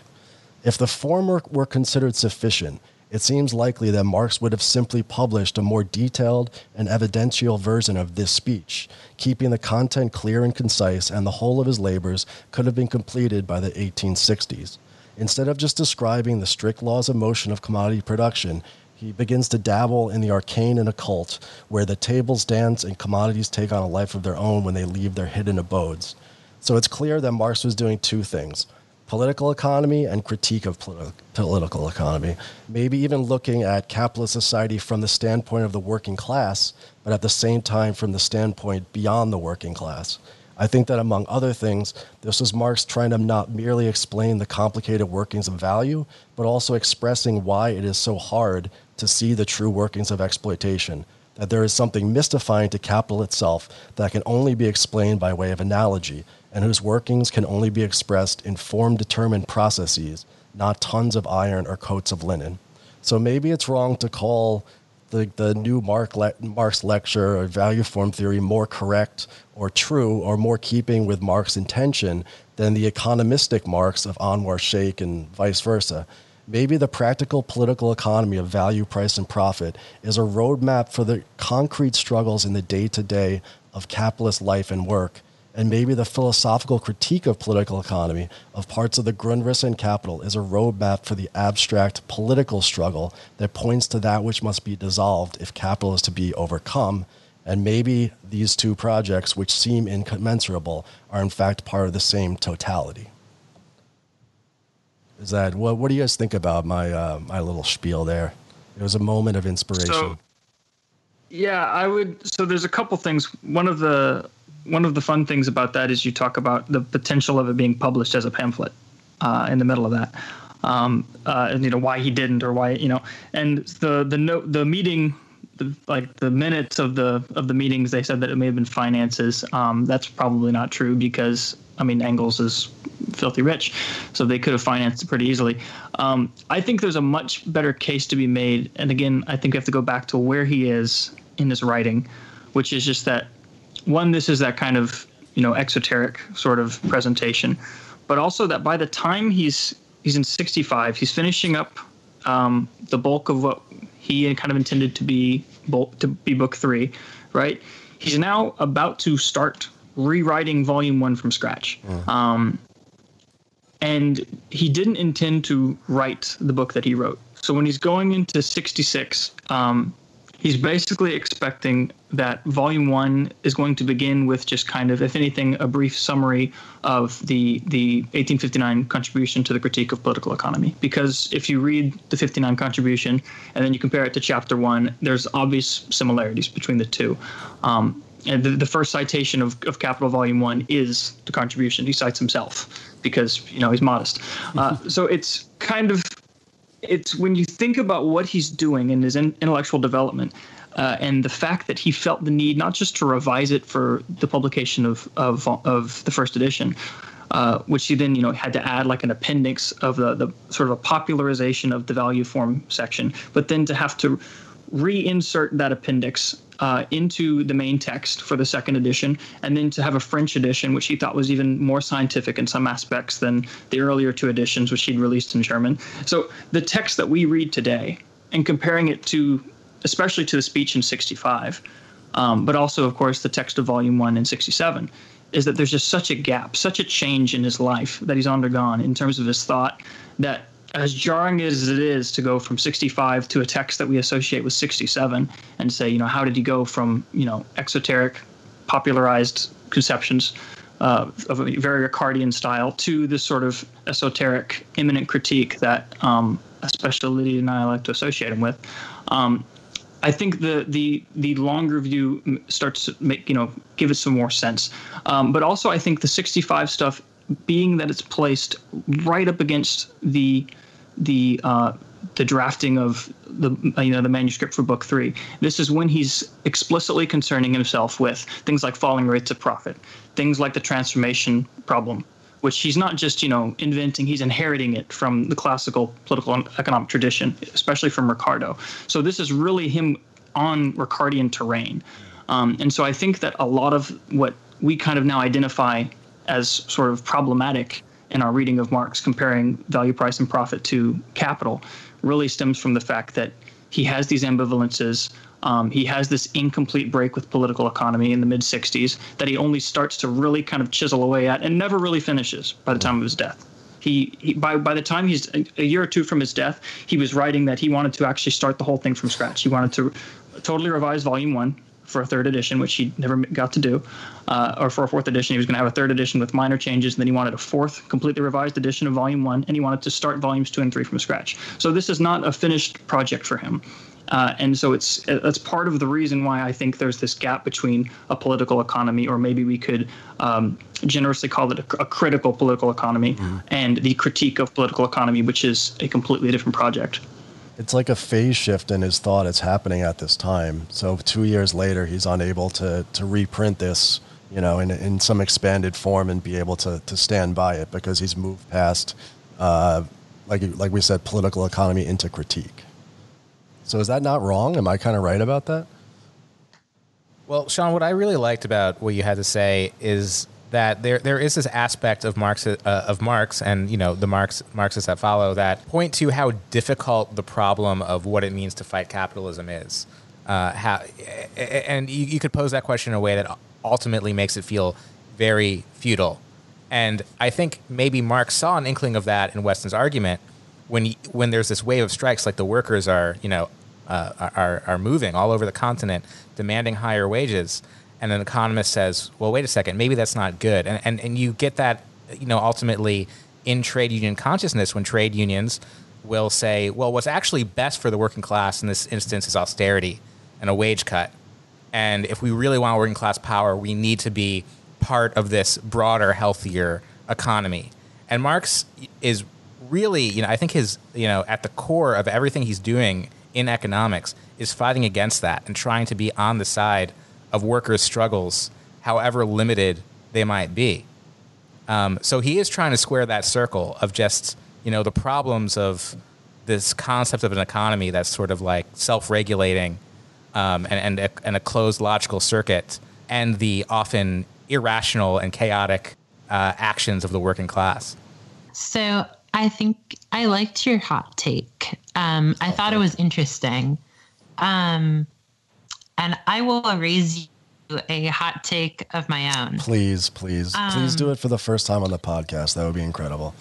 B: If the former were considered sufficient, it seems likely that Marx would have simply published a more detailed and evidential version of this speech, keeping the content clear and concise, and the whole of his labors could have been completed by the 1860s. Instead of just describing the strict laws of motion of commodity production, he begins to dabble in the arcane and occult, where the tables dance and commodities take on a life of their own when they leave their hidden abodes. So it's clear that Marx was doing two things political economy and critique of politi- political economy. Maybe even looking at capitalist society from the standpoint of the working class, but at the same time from the standpoint beyond the working class. I think that among other things, this was Marx trying to not merely explain the complicated workings of value, but also expressing why it is so hard to see the true workings of exploitation, that there is something mystifying to capital itself that can only be explained by way of analogy, and whose workings can only be expressed in form determined processes, not tons of iron or coats of linen. So maybe it's wrong to call the, the new Mark le- Marx lecture or value form theory more correct or true or more keeping with Marx's intention than the economistic Marx of Anwar Shaikh and vice versa. Maybe the practical political economy of value, price, and profit is a roadmap for the concrete struggles in the day to day of capitalist life and work. And maybe the philosophical critique of political economy of parts of the Grundrisse and Capital is a roadmap for the abstract political struggle that points to that which must be dissolved if capital is to be overcome. And maybe these two projects, which seem incommensurable, are in fact part of the same totality. Is that what? What do you guys think about my uh, my little spiel there? It was a moment of inspiration. So,
C: yeah, I would. So there's a couple things. One of the one of the fun things about that is you talk about the potential of it being published as a pamphlet uh, in the middle of that. Um, uh, and you know why he didn't or why you know and the the note the meeting the, like the minutes of the of the meetings they said that it may have been finances um, that's probably not true because I mean Engels is filthy rich, so they could have financed it pretty easily. Um, I think there's a much better case to be made, and again, I think we have to go back to where he is in his writing, which is just that one, this is that kind of you know exoteric sort of presentation, but also that by the time he's he's in 65, he's finishing up um, the bulk of what he kind of intended to be to be book three, right? He's now about to start rewriting volume one from scratch. Mm. Um, and he didn't intend to write the book that he wrote. So when he's going into 66, um, he's basically expecting that volume one is going to begin with just kind of, if anything, a brief summary of the the 1859 contribution to the critique of political economy. Because if you read the 59 contribution and then you compare it to chapter one, there's obvious similarities between the two. Um, and the, the first citation of, of Capital Volume One is the contribution. He cites himself because you know he's modest. Uh, so it's kind of it's when you think about what he's doing in his in, intellectual development uh, and the fact that he felt the need not just to revise it for the publication of of, of the first edition, uh, which he then you know had to add like an appendix of the the sort of a popularization of the value form section, but then to have to reinsert that appendix uh, into the main text for the second edition, and then to have a French edition, which he thought was even more scientific in some aspects than the earlier two editions, which he'd released in German. So the text that we read today, and comparing it to, especially to the speech in 65, um, but also, of course, the text of Volume 1 in 67, is that there's just such a gap, such a change in his life that he's undergone in terms of his thought that as jarring as it is to go from 65 to a text that we associate with 67 and say, you know, how did he go from, you know, exoteric, popularized conceptions uh, of a very Ricardian style to this sort of esoteric, immanent critique that um, especially Cordelia and I like to associate him with. Um, I think the the the longer view starts to make you know give it some more sense, um, but also I think the 65 stuff being that it's placed right up against the the uh, the drafting of the you know the manuscript for book three. This is when he's explicitly concerning himself with things like falling rates of profit, things like the transformation problem, which he's not just you know inventing; he's inheriting it from the classical political and economic tradition, especially from Ricardo. So this is really him on Ricardian terrain, um, and so I think that a lot of what we kind of now identify as sort of problematic in our reading of Marx comparing value, price, and profit to capital really stems from the fact that he has these ambivalences. Um, he has this incomplete break with political economy in the mid 60s that he only starts to really kind of chisel away at and never really finishes by the time of his death. He, he by by the time he's a, year or two from his death, he was writing that he wanted to actually start the whole thing from scratch. He wanted to totally revise Volume One, for a third edition, which he never got to do, uh, or for a fourth edition. He was going to have a third edition with minor changes, and then he wanted a fourth, completely revised edition of Volume One, and he wanted to start volumes two and three from scratch. So this is not a finished project for him. Uh, and so it's that's part of the reason why I think there's this gap between a political economy, or maybe we could um, generously call it a, a critical political economy, mm-hmm. and the critique of political economy, which is a completely different project
B: it's like a phase shift in his thought It's happening at this time. So two years later, he's unable to to reprint this, you know, in in some expanded form and be able to to stand by it because he's moved past, uh, like like we said, political economy into critique. So is that not wrong? Am I kind of right about that?
A: Well, Sean, what I really liked about what you had to say is that there there is this aspect of Marx uh, of Marx and you know the Marx Marxists that follow that point to how difficult the problem of what it means to fight capitalism is. Uh, how, and you, you could pose that question in a way that ultimately makes it feel very futile. And I think maybe Marx saw an inkling of that in Weston's argument when he, when there's this wave of strikes, like the workers are you know uh, are are moving all over the continent, demanding higher wages and an economist says, well, wait a second, maybe that's not good. And, and, and you get that, you know, ultimately in trade union consciousness when trade unions will say, well, what's actually best for the working class in this instance is austerity and a wage cut. And if we really want working class power, we need to be part of this broader, healthier economy. And Marx is really, you know, I think his, you know, at the core of everything he's doing in economics is fighting against that and trying to be on the side of workers' struggles, however limited they might be. Um, so he is trying to square that circle of just you know the problems of this concept of an economy that's sort of like self-regulating um, and and a, and a, closed logical circuit, and the often irrational and chaotic uh, actions of the working class.
D: So I think I liked your hot take. Um, I thought it was interesting. Um, and I will raise you a hot take of my own.
B: Please, please, please do
D: Um,
B: it for the first time on the podcast. That would be incredible.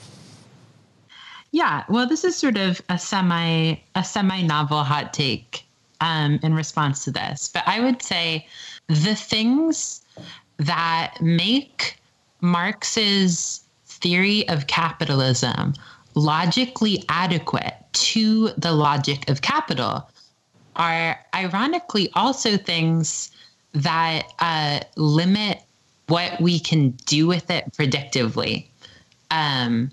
D: Yeah, well, this is sort of a semi a semi novel hot take um, in response to this, but I would say the things that make Marx's theory of capitalism logically adequate to the logic of capital are ironically also things that uh, limit what we can do with it predictively. Um,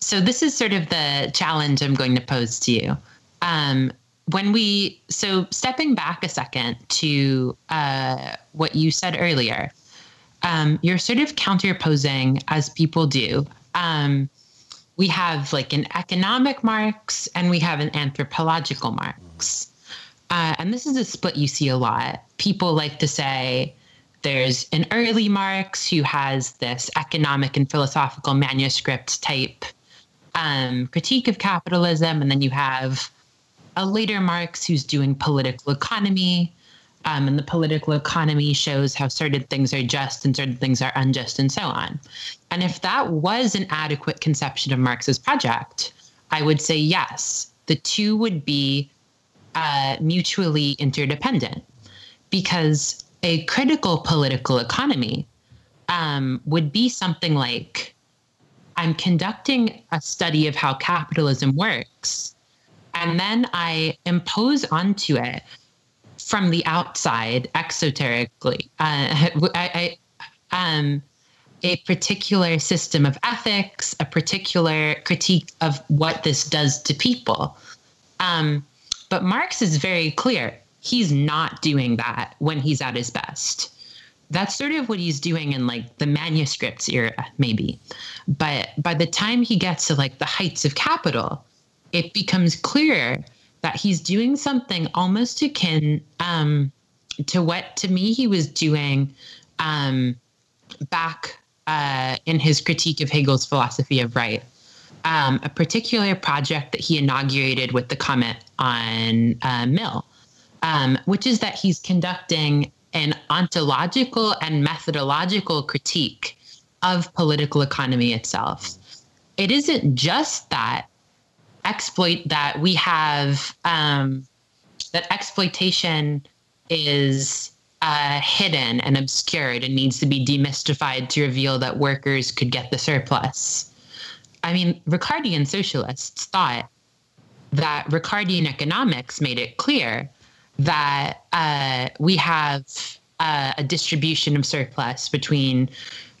D: so this is sort of the challenge I'm going to pose to you. Um, when we so stepping back a second to uh, what you said earlier, um, you're sort of counterposing as people do. Um, we have like an economic Marx and we have an anthropological Marx. Uh, and this is a split you see a lot. People like to say there's an early Marx who has this economic and philosophical manuscript type um, critique of capitalism, and then you have a later Marx who's doing political economy. Um, and the political economy shows how certain things are just and certain things are unjust, and so on. And if that was an adequate conception of Marx's project, I would say yes, the two would be uh, mutually interdependent because a critical political economy um, would be something like I'm conducting a study of how capitalism works, and then I impose onto it from the outside, exoterically, uh, I, I, um, a particular system of ethics, a particular critique of what this does to people. Um, but Marx is very clear. He's not doing that when he's at his best. That's sort of what he's doing in like the manuscripts era, maybe. But by the time he gets to like the heights of capital, it becomes clear that he's doing something almost akin um, to what to me he was doing um, back uh, in his critique of Hegel's philosophy of right. Um, a particular project that he inaugurated with the comment on uh, Mill, um, which is that he's conducting an ontological and methodological critique of political economy itself. It isn't just that exploit that we have um, that exploitation is uh, hidden and obscured and needs to be demystified to reveal that workers could get the surplus. I mean, Ricardian socialists thought that Ricardian economics made it clear that uh, we have uh, a distribution of surplus between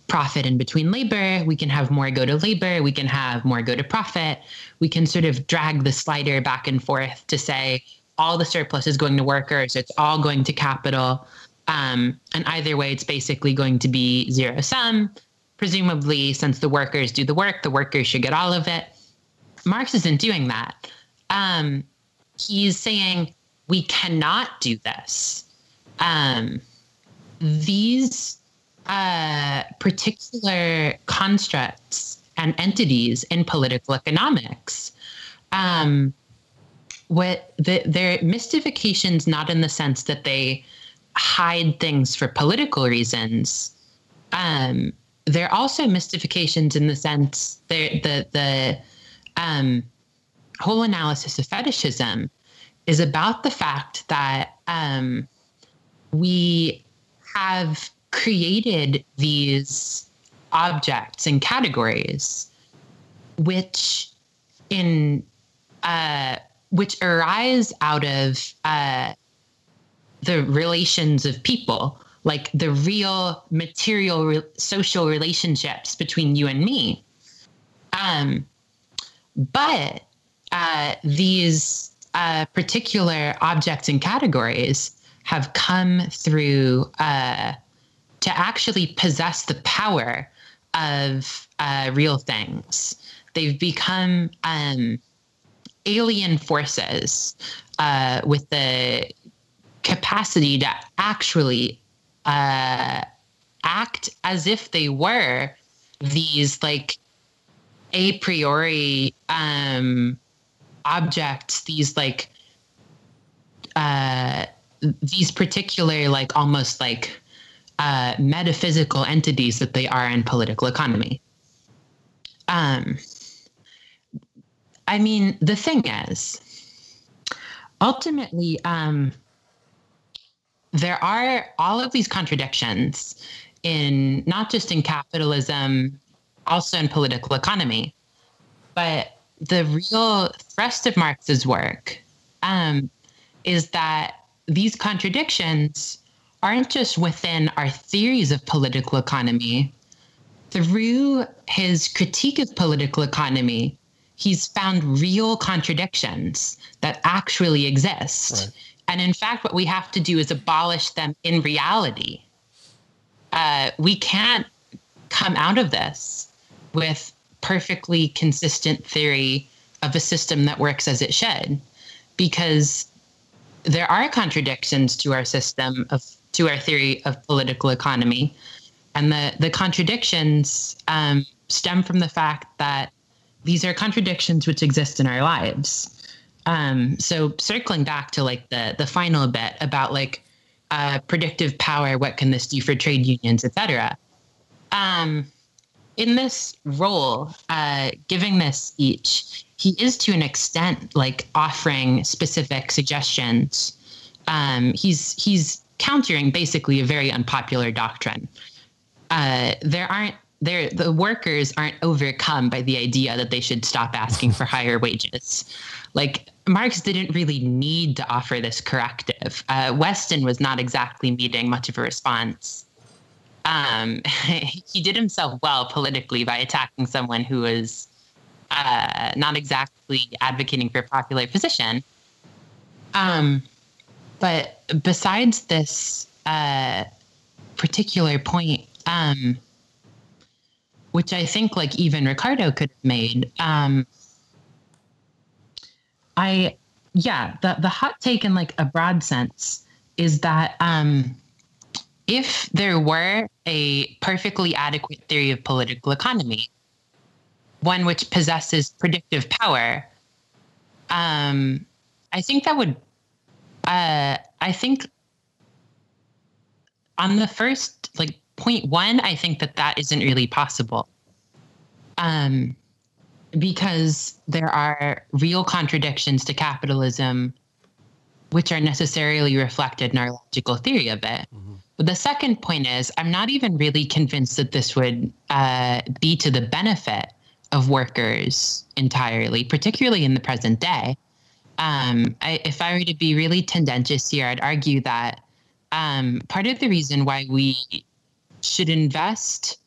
D: profit and between labor. We can have more go to labor. We can have more go to profit. We can sort of drag the slider back and forth to say all the surplus is going to workers, it's all going to capital. Um, and either way, it's basically going to be zero sum. Presumably, since the workers do the work, the workers should get all of it. Marx isn't doing that. Um, he's saying we cannot do this. Um, these uh, particular constructs and entities in political economics, um, what the, they're mystifications, not in the sense that they hide things for political reasons. Um, they're also mystifications in the sense they're, the the um, whole analysis of fetishism is about the fact that um, we have created these objects and categories which in uh, which arise out of uh, the relations of people like the real material re- social relationships between you and me. Um, but uh, these uh, particular objects and categories have come through uh, to actually possess the power of uh, real things. They've become um, alien forces uh, with the capacity to actually act as if they were these like a priori um, objects, these like uh, these particular like almost like uh, metaphysical entities that they are in political economy. Um, I mean, the thing is, ultimately, um, there are all of these contradictions in not just in capitalism, also in political economy. But the real thrust of Marx's work um, is that these contradictions aren't just within our theories of political economy. Through his critique of political economy, he's found real contradictions that actually exist. Right. And in fact, what we have to do is abolish them in reality. Uh, we can't come out of this with perfectly consistent theory of a system that works as it should, because there are contradictions to our system of to our theory of political economy, and the the contradictions um, stem from the fact that these are contradictions which exist in our lives. Um, so circling back to like the the final bit about like uh, predictive power, what can this do for trade unions, etc. Um, in this role, uh, giving this speech, he is to an extent like offering specific suggestions. Um, he's he's countering basically a very unpopular doctrine. Uh, there aren't there the workers aren't overcome by the idea that they should stop asking for higher wages. Like Marx didn't really need to offer this corrective. Uh, Weston was not exactly meeting much of a response. Um, he did himself well politically by attacking someone who was uh, not exactly advocating for a popular position. Um, but besides this uh, particular point, um, which I think like even Ricardo could have made, um, I yeah, the the hot take in like a broad sense is that um, if there were a perfectly adequate theory of political economy, one which possesses predictive power, um, I think that would uh, I think on the first like point one, I think that that isn't really possible. Um, because there are real contradictions to capitalism, which are necessarily reflected in our logical theory of it. Mm-hmm. The second point is, I'm not even really convinced that this would uh, be to the benefit of workers entirely, particularly in the present day. Um, I, if I were to be really tendentious here, I'd argue that um, part of the reason why we should invest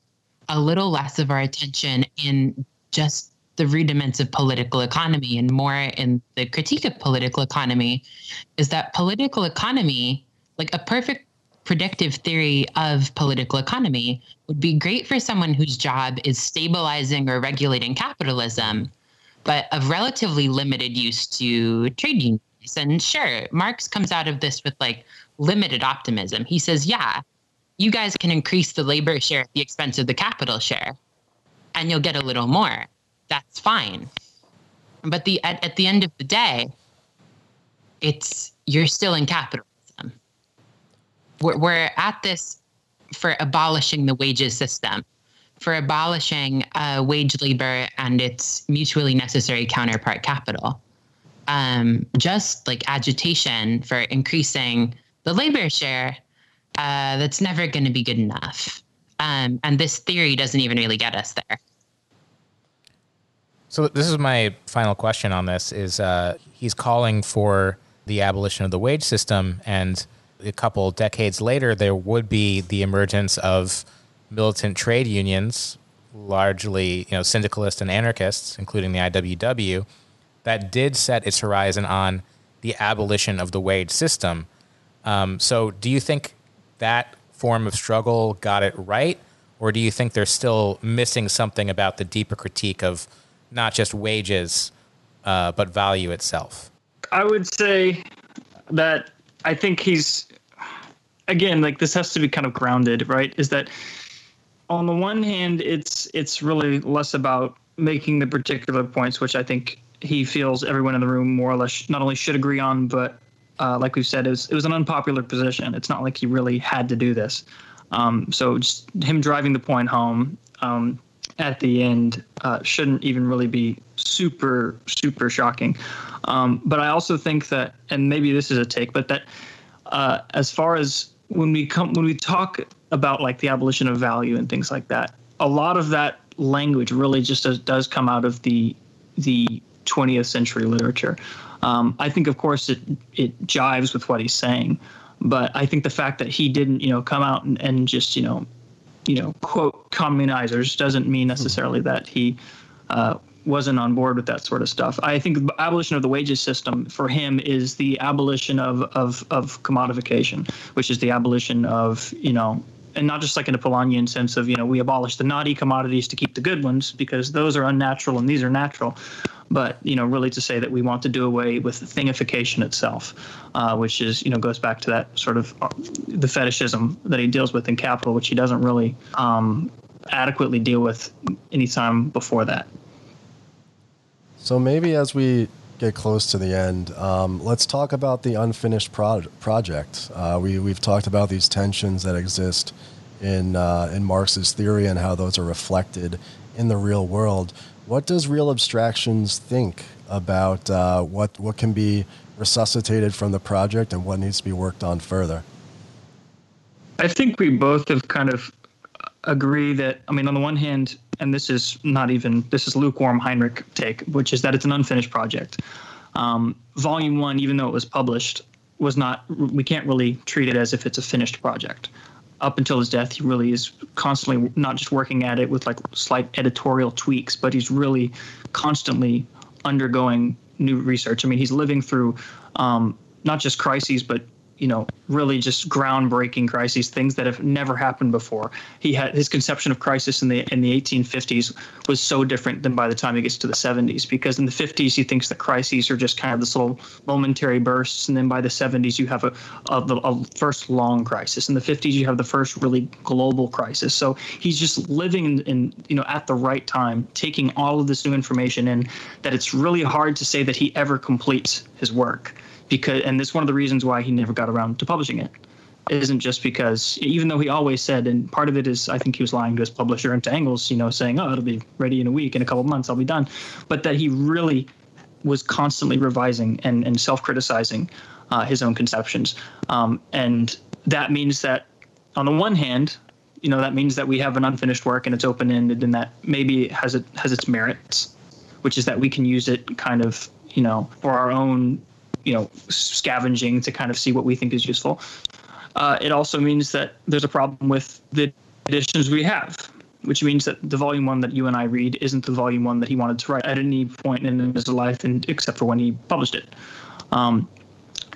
D: a little less of our attention in just the rudiments of political economy and more in the critique of political economy is that political economy, like a perfect predictive theory of political economy, would be great for someone whose job is stabilizing or regulating capitalism, but of relatively limited use to trade unions. And sure, Marx comes out of this with like limited optimism. He says, yeah, you guys can increase the labor share at the expense of the capital share, and you'll get a little more. That's fine. But the at, at the end of the day, it's you're still in capitalism. We're, we're at this for abolishing the wages system, for abolishing uh, wage labor and its mutually necessary counterpart capital. Um, just like agitation for increasing the labor share, uh, that's never going to be good enough. Um, and this theory doesn't even really get us there.
A: So this is my final question on this: is uh, he's calling for the abolition of the wage system, and a couple decades later, there would be the emergence of militant trade unions, largely you know syndicalists and anarchists, including the IWW, that did set its horizon on the abolition of the wage system. Um, so, do you think that form of struggle got it right? Or do you think they're still missing something about the deeper critique of not just wages, uh, but value itself?
C: I would say that I think he's, again, like this has to be kind of grounded, right? Is that on the one hand, it's it's really less about making the particular points, which I think he feels everyone in the room more or less not only should agree on, but uh, like we've said, it was, it was an unpopular position. It's not like he really had to do this. Um, so just him driving the point home um, at the end uh, shouldn't even really be super, super shocking. Um, but I also think that, and maybe this is a take, but that uh, as far as when we come, when we talk about like the abolition of value and things like that, a lot of that language really just does, does come out of the the 20th century literature. Um, I think, of course, it it jives with what he's saying, but I think the fact that he didn't, you know, come out and, and just, you know, you know, quote communizers doesn't mean necessarily that he uh, wasn't on board with that sort of stuff. I think the abolition of the wages system for him is the abolition of of of commodification, which is the abolition of you know and not just like in a Polanyian sense of you know we abolish the naughty commodities to keep the good ones because those are unnatural and these are natural, but you know really to say that we want to do away with thingification itself, uh, which is you know goes back to that sort of uh, the fetishism that he deals with in Capital, which he doesn't really um, adequately deal with anytime before that.
B: So maybe as we get close to the end, um, let's talk about the unfinished pro- project. Uh, we we've talked about these tensions that exist in uh, in Marx's theory and how those are reflected in the real world. What does Reel Abstractions think about uh, what what can be resuscitated from the project and what needs to be worked on further?
C: I think we both have kind of agree that I mean, on the one hand, and this is not even this is lukewarm Heinrich take, which is that it's an unfinished project. Um, volume one, even though it was published, was not. We can't really treat it as if it's a finished project. Up until his death, he really is constantly not just working at it with like slight editorial tweaks, but he's really constantly undergoing new research. I mean, he's living through um, not just crises, but you know, really just groundbreaking crises, things that have never happened before. He had his conception of crisis in the in the 1850s was so different than by the time he gets to the 70s, because in the 50s he thinks that crises are just kind of this little momentary bursts, and then by the 70s you have a, a, a first long crisis. In the 50s you have the first really global crisis. So he's just living in, in you know at the right time, taking all of this new information in. That it's really hard to say that he ever completes his work because and this is one of the reasons why he never got around to publishing it. It isn't just because even though he always said and part of it is i think he was lying to his publisher and to engels you know saying oh it'll be ready in a week in a couple months i'll be done. But that he really was constantly revising and, and self-criticizing uh, his own conceptions. Um, and that means that on the one hand you know that means that we have an unfinished work and it's open-ended and that maybe has it has its merits which is that we can use it kind of you know for our own you know scavenging to kind of see what we think is useful. Uh, it also means that there's a problem with the editions we have, which means that the volume one that you and I read isn't the volume one that he wanted to write at any point in his life, and except for when he published it. Um,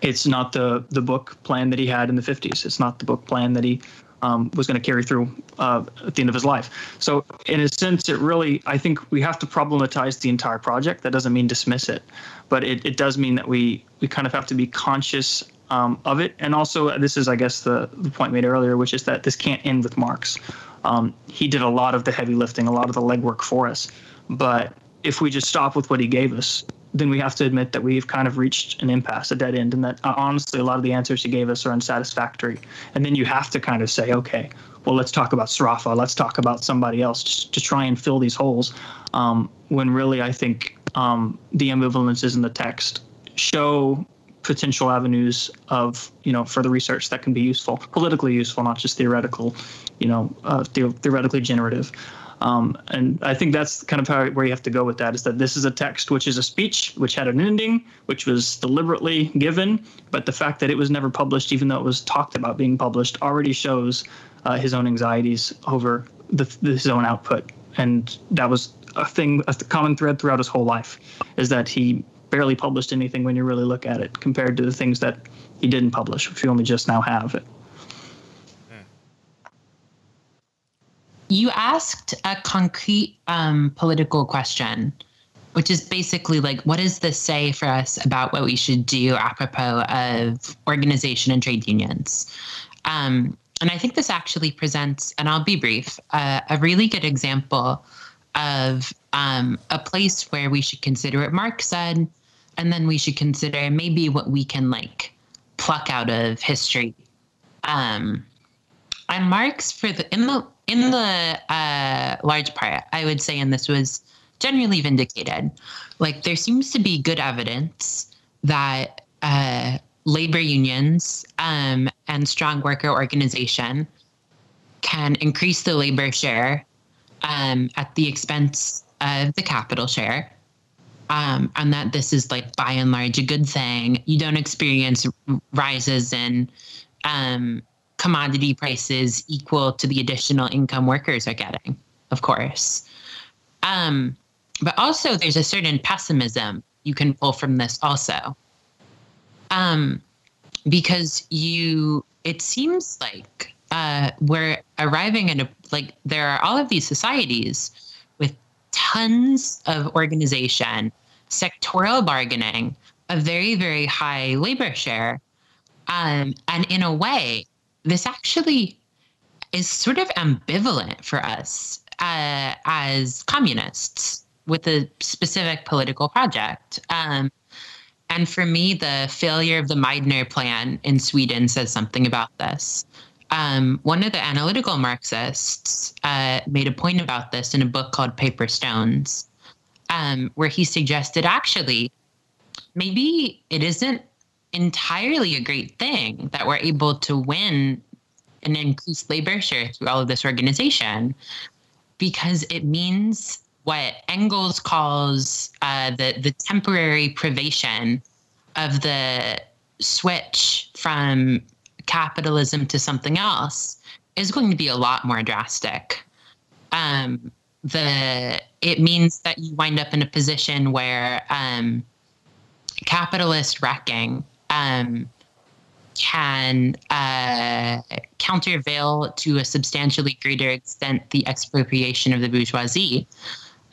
C: it's not the the book plan that he had in the 50s. It's not the book plan that he um, was going to carry through uh, at the end of his life. So, in a sense, it really, I think we have to problematize the entire project. That doesn't mean dismiss it, but it, it does mean that we we kind of have to be conscious um, of it. And also, this is, I guess, the, the point made earlier, which is that this can't end with Marx. Um, he did a lot of the heavy lifting, a lot of the legwork for us. But if we just stop with what he gave us, then we have to admit that we've kind of reached an impasse, a dead end, and that uh, honestly, a lot of the answers he gave us are unsatisfactory. And then you have to kind of say, okay, well, let's talk about Sraffa, let's talk about somebody else to, to try and fill these holes. Um, when really, I think um, the ambivalences in the text show potential avenues of you know further research that can be useful, politically useful, not just theoretical, you know, uh, the- theoretically generative. Um, and I think that's kind of how where you have to go with that is that this is a text which is a speech which had an ending which was deliberately given, but the fact that it was never published, even though it was talked about being published, already shows uh, his own anxieties over the, his own output, and that was a thing, a common thread throughout his whole life, is that he barely published anything when you really look at it compared to the things that he didn't publish, which we only just now have.
D: You asked a concrete um, political question, which is basically like, what does this say for us about what we should do apropos of organization and trade unions? Um, and I think this actually presents, and I'll be brief, uh, a really good example of um, a place where we should consider what Mark said, and then we should consider maybe what we can like pluck out of history. Um, and Marx for the in the in the uh, large part, I would say, and this was generally vindicated. Like there seems to be good evidence that uh, labor unions um, and strong worker organization can increase the labor share um, at the expense of the capital share. Um, and that this is like by and large a good thing. You don't experience rises in um, commodity prices equal to the additional income workers are getting, of course. Um, but also, there's a certain pessimism you can pull from this also. Um, because you, it seems like uh, we're arriving at a, like, there are all of these societies with tons of organization, sectoral bargaining, a very, very high labor share. Um, and in a way, this actually is sort of ambivalent for us uh, as communists with a specific political project. Um, and for me, the failure of the Meidner plan in Sweden says something about this. Um, one of the analytical Marxists uh, made a point about this in a book called Paper Stones, um, where he suggested actually maybe it isn't entirely a great thing that we're able to win an increased labor share through all of this organization because it means what Engels calls uh, the the temporary privation of the switch from capitalism to something else is going to be a lot more drastic. Um, the it means that you wind up in a position where um, capitalist wrecking um, can uh, countervail to a substantially greater extent the expropriation of the bourgeoisie.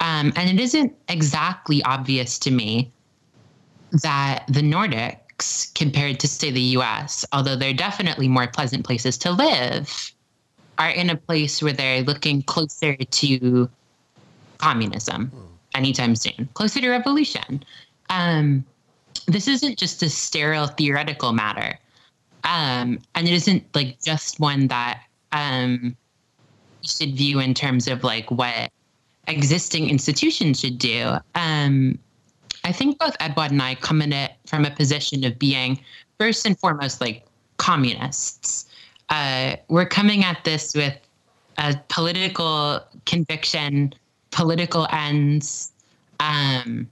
D: Um, and it isn't exactly obvious to me that the Compared to, say, the US, although they're definitely more pleasant places to live, are in a place where they're looking closer to communism anytime soon, closer to revolution. Um, this isn't just a sterile theoretical matter. Um, and it isn't like just one that um, you should view in terms of like what existing institutions should do. Um, I think both Edouard and I come in it from a position of being first and foremost like communists. Uh, we're coming at this with a political conviction, political ends. Um,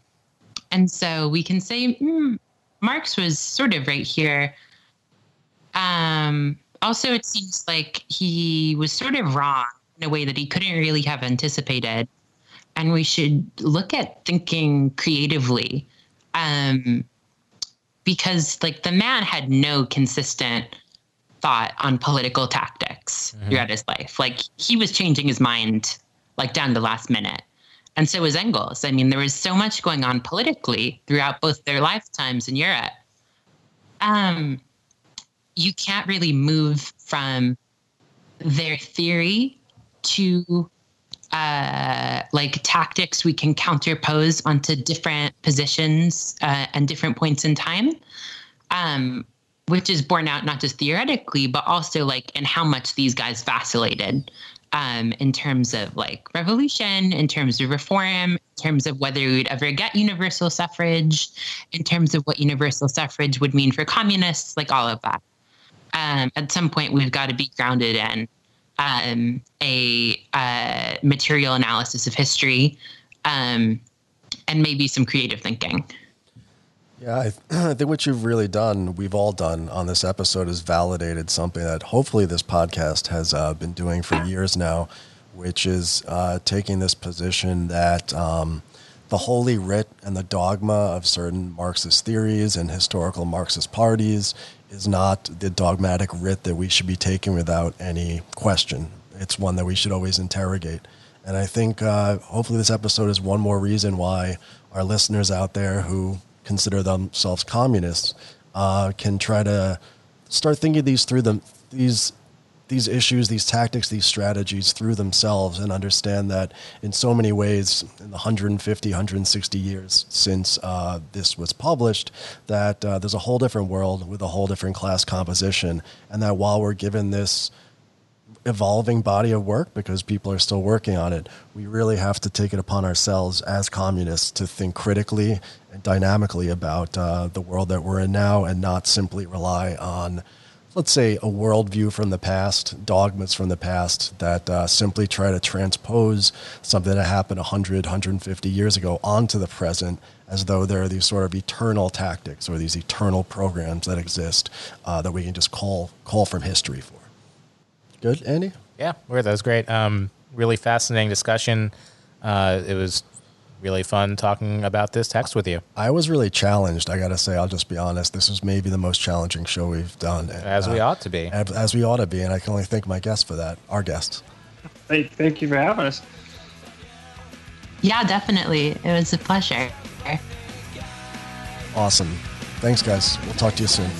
D: and so we can say mm, Marx was sort of right here. Um, also, it seems like he was sort of wrong in a way that he couldn't really have anticipated and we should look at thinking creatively um, because like the man had no consistent thought on political tactics mm-hmm. throughout his life. Like he was changing his mind like down to last minute. And so was engels. I mean there was so much going on politically throughout both their lifetimes in europe. Um, you can't really move from their theory to uh, like tactics we can counterpose onto different positions uh, and different points in time, um, which is borne out not just theoretically, but also like in how much these guys vacillated um, in terms of like revolution, in terms of reform, in terms of whether we'd ever get universal suffrage, in terms of what universal suffrage would mean for communists, like all of that. Um, at some point, we've got to be grounded in um, a uh, material analysis of history, um, and maybe some creative thinking.
B: Yeah, I, I, think what you've really done, we've all done on this episode, is validated something that hopefully this podcast has uh, been doing for years now, which is uh, taking this position that um, the holy writ and the dogma of certain Marxist theories and historical Marxist parties is not the dogmatic writ that we should be taking without any question. It's one that we should always interrogate. And I think uh, hopefully this episode is one more reason why our listeners out there who consider themselves communists uh, can try to start thinking these through them these these issues, these tactics, these strategies through themselves and understand that in so many ways, in the 150, 160 years since uh, this was published, that uh, there's a whole different world with a whole different class composition. And that while we're given this evolving body of work because people are still working on it. We really have to take it upon ourselves as communists to think critically and dynamically about uh, the world that we're in now and not simply rely on, let's say, a worldview from the past, dogmas from the past that uh, simply try to transpose something that happened 100, 150 years ago onto the present as though there are these sort of eternal tactics or these eternal programs that exist uh, that we can just call, call from history for. Good, Andy?
A: Yeah, weird. That was great. Um, really fascinating discussion. Uh, it was really fun talking about this text with you.
B: I was really challenged. I got to say, I'll just be honest. This was maybe the most challenging show we've done.
A: As uh, we ought to be.
B: As we ought to be. And I can only thank my guests for that, our guests.
C: Thank, thank you for having us.
D: Yeah, definitely. It was a pleasure.
B: Awesome. Thanks, guys. We'll talk to you soon.